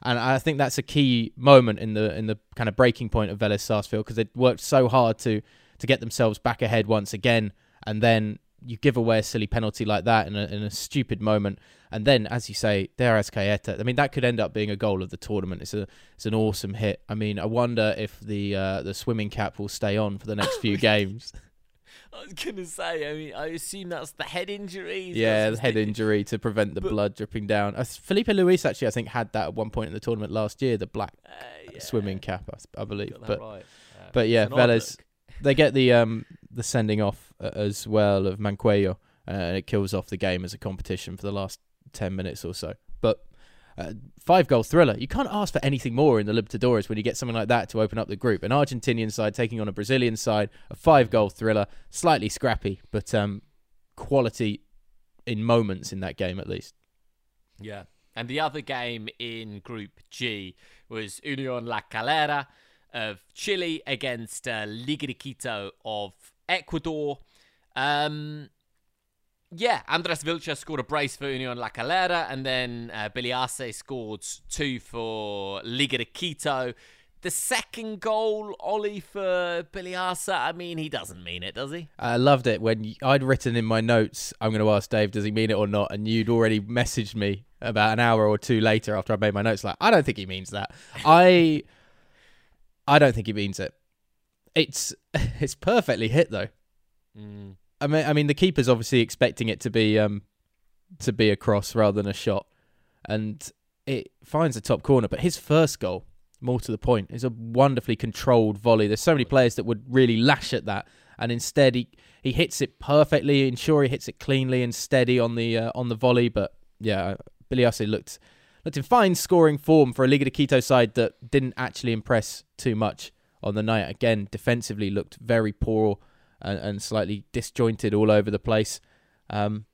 B: and I think that's a key moment in the in the kind of breaking point of Vélez Sarsfield because they worked so hard to to get themselves back ahead once again, and then you give away a silly penalty like that in a, in a stupid moment, and then as you say, De Arrascaeta. I mean, that could end up being a goal of the tournament. It's a it's an awesome hit. I mean, I wonder if the uh, the swimming cap will stay on for the next few [laughs] games.
A: I was gonna say. I mean, I assume that's the head injury.
B: Yeah, the head injury to prevent the but, blood dripping down. Uh, Filipe Luis actually, I think, had that at one point in the tournament last year. The black uh, yeah. swimming cap, I, I believe. But right. uh, but yeah, Velez, they get the um the sending off uh, as well of Mancuello, uh, and it kills off the game as a competition for the last ten minutes or so. But uh, five goal thriller. You can't ask for anything more in the Libertadores when you get something like that to open up the group. An Argentinian side taking on a Brazilian side, a five goal thriller, slightly scrappy, but um, quality in moments in that game at least.
A: Yeah. And the other game in Group G was Union La Calera of Chile against uh, Liga de Quito of Ecuador. Um, yeah, Andres Vilches scored a brace for Union La Calera, and then uh, Billy Arce scored two for Liga de Quito. the second goal, Ollie for Billy Arce. I mean, he doesn't mean it, does he?
B: I loved it when I'd written in my notes, I'm going to ask Dave, does he mean it or not? And you'd already messaged me about an hour or two later after I made my notes, like, I don't think he means that. [laughs] I, I don't think he means it. It's, [laughs] it's perfectly hit though.
A: Mm.
B: I mean, I mean, the keeper's obviously expecting it to be, um, to be a cross rather than a shot, and it finds the top corner. But his first goal, more to the point, is a wonderfully controlled volley. There's so many players that would really lash at that, and instead he, he hits it perfectly. Ensure he hits it cleanly and steady on the uh, on the volley. But yeah, Billy Bilyasa looked looked in fine scoring form for a Liga de Quito side that didn't actually impress too much on the night. Again, defensively looked very poor and, and slightly disjointed all over the place. Um,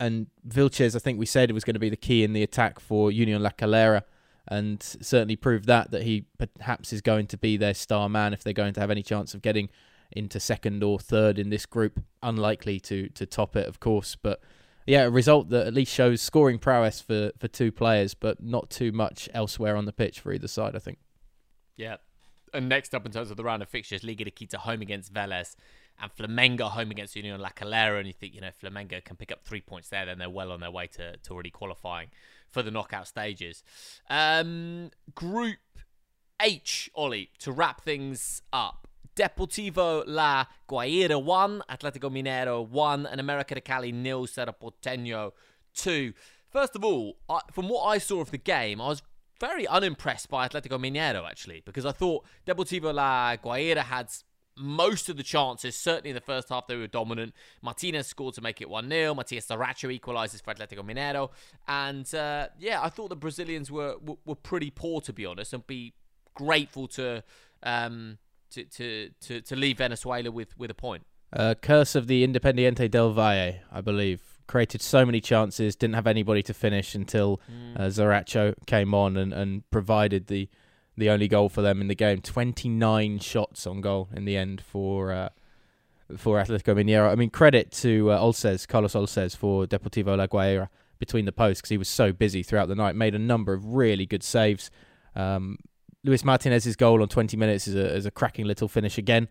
B: and Vilches, I think we said, was going to be the key in the attack for Union La Calera, and certainly proved that that he perhaps is going to be their star man if they're going to have any chance of getting into second or third in this group. Unlikely to to top it, of course, but yeah, a result that at least shows scoring prowess for for two players, but not too much elsewhere on the pitch for either side. I think.
A: Yeah. And next up in terms of the round of fixtures, Liga de Quito home against Vélez and Flamengo home against Union La Calera. And you think, you know, Flamengo can pick up three points there, then they're well on their way to, to already qualifying for the knockout stages. Um, group H, Ollie, to wrap things up. Deportivo La Guaira 1, Atletico Mineiro 1, and America de Cali nil, Cerro Porteño 2. First of all, I, from what I saw of the game, I was very unimpressed by Atletico Mineiro, actually, because I thought Deportivo La Guaira had most of the chances. Certainly in the first half, they were dominant. Martinez scored to make it 1 0. Matias Zaracho equalises for Atletico Mineiro. And uh, yeah, I thought the Brazilians were, were, were pretty poor, to be honest, and be grateful to. Um, to, to, to, to leave Venezuela with, with a point.
B: Uh, curse of the Independiente del Valle, I believe. Created so many chances, didn't have anybody to finish until
A: Mm.
B: uh, Zaracho came on and, and provided the the only goal for them in the game. Twenty nine shots on goal in the end for uh, for Atletico Mineiro. I mean, credit to uh, Carlos Olses for Deportivo La Guaira between the posts because he was so busy throughout the night. Made a number of really good saves. Um, Luis Martinez's goal on 20 minutes is a, is a cracking little finish again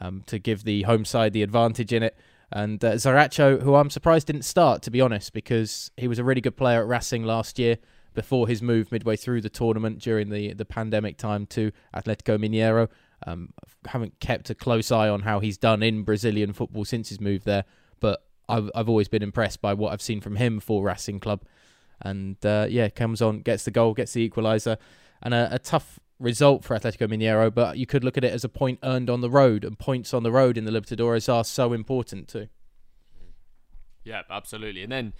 B: um, to give the home side the advantage in it. And uh, Zaracho, who I'm surprised didn't start, to be honest, because he was a really good player at Racing last year before his move midway through the tournament during the, the pandemic time to Atletico Mineiro. Um, haven't kept a close eye on how he's done in Brazilian football since his move there, but I've, I've always been impressed by what I've seen from him for Racing Club. And uh, yeah, comes on, gets the goal, gets the equaliser, and a, a tough result for Atletico Mineiro, but you could look at it as a point earned on the road, and points on the road in the Libertadores are so important too.
A: Yeah, absolutely. And then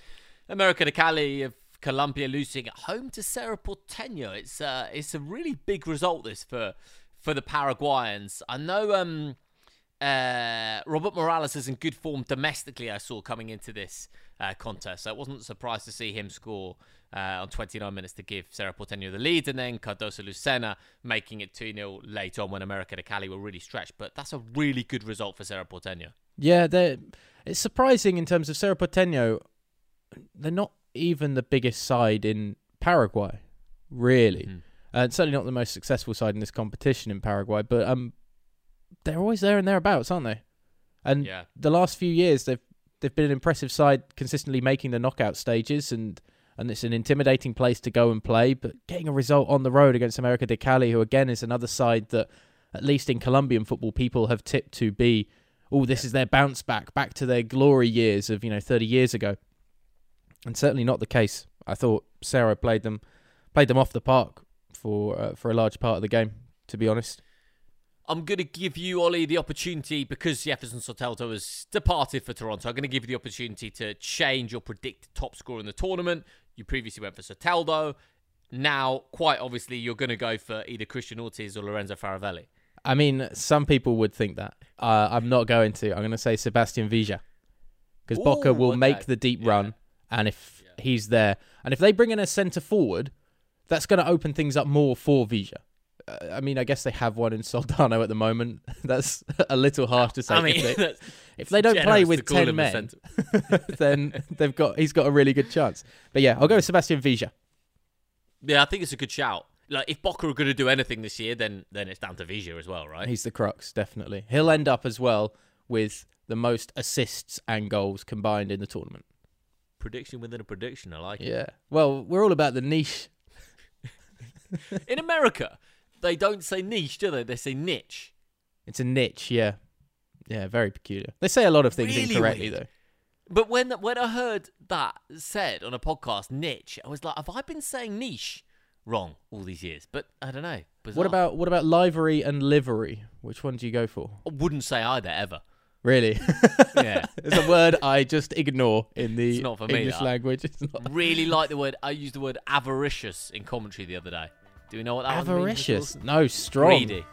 A: America de Cali of Colombia losing at home to Cerro Porteño. It's uh, it's a really big result this for for the Paraguayans. I know um, uh, Robert Morales is in good form domestically. I saw coming into this uh, contest, so I wasn't surprised to see him score uh, on 29 minutes to give Cerro Porteño the lead, and then Cardozo Lucena making it 2 0 late on when America de Cali were really stretched. But that's a really good result for Cerro Porteño.
B: Yeah, it's surprising in terms of Cerro Porteño. They're not even the biggest side in Paraguay, really.
A: Mhm.
B: Uh, certainly not the most successful side in this competition in Paraguay, but um, they're always there and thereabouts, aren't they? And
A: Yeah.
B: the last few years, they've they've been an impressive side, consistently making the knockout stages, and and it's an intimidating place to go and play. But getting a result on the road against America de Cali, who again is another side that, at least in Colombian football, people have tipped to be, oh, this is their bounce back, back to their glory years of you know thirty years ago, and certainly not the case. I thought Sarah played them played them off the park for uh, for a large part of the game. To be honest.
A: I'm going to give you, Ollie, the opportunity because Jefferson Soteldo has departed for Toronto. I'm going to give you the opportunity to change your predicted top scorer in the tournament. You previously went for Soteldo. Now, quite obviously, you're going to go for either Christian Ortiz or Lorenzo Faravelli.
B: I mean, some people would think that. Uh, I'm not going to. I'm going to say Sebastian Villa. Because Boca will
A: okay.
B: make the deep
A: Yeah.
B: run, and if he's there, and if they bring in a centre forward, that's going to open things up more for Villa. I mean, I guess they have one in Soldano at the moment. [laughs] That's a little harsh to say.
A: I mean,
B: if they, if they don't play with ten men, [laughs] then they've got he's got a really good chance. But yeah, I'll go with Sebastian Villa.
A: Yeah, I think it's a good shout. like if Boca are going to do anything this year, then then it's down to Villa as well, right?
B: He's the crux, definitely. He'll end up as well with the most assists and goals combined in the tournament.
A: Prediction within a prediction. I like it.
B: Yeah. Well, we're all about the niche. [laughs]
A: In America, they don't say niche, do they? They say niche.
B: It's a niche, yeah. Yeah, very peculiar. They say a lot of things
A: Really
B: incorrectly,
A: weird.
B: though.
A: But when when I heard that said on a podcast, niche, I was like, have I been saying niche wrong all these years? But I don't know. Bizarre.
B: What about what about livery and livery? Which one do you go for?
A: I wouldn't say either ever.
B: Really? [laughs]
A: Yeah. [laughs]
B: it's a word I just ignore in the
A: It's not for me,
B: English
A: that.
B: language. It's not.
A: really like the word. I used the word avaricious in commentary the other day. Do we know what that?
B: Avaricious. No, strong.
A: Greedy.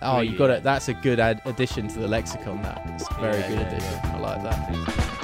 B: Oh, you got it. That's a good ad- addition to the lexicon. That it's a very
A: Yeah,
B: good
A: yeah,
B: addition. I like that.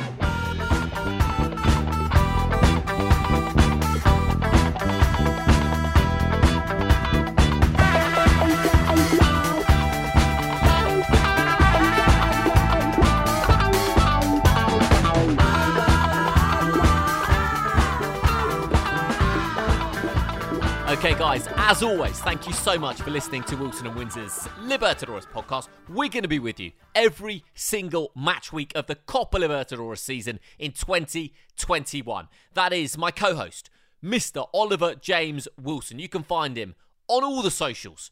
A: Guys, as always, thank you so much for listening to Wilson and Windsor's Libertadores podcast. We're going to be with you every single match week of the Copa Libertadores season in 2021. That is my co host, Mr. Oliver James Wilson. You can find him on all the socials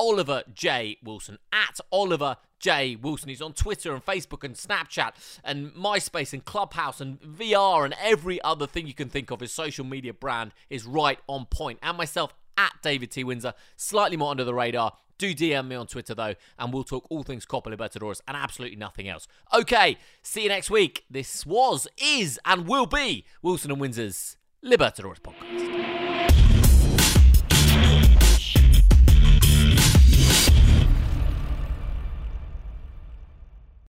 A: Oliver J. Wilson, at Oliver J. Wilson. He's on Twitter and Facebook and Snapchat and MySpace and Clubhouse and VR and every other thing you can think of. His social media brand is right on point. And myself at David T. Windsor, slightly more under the radar. Do DM me on Twitter though, and we'll talk all things Copa Libertadores and absolutely nothing else. Okay, see you next week. This was, is, and will be Wilson and Windsor's Libertadores podcast.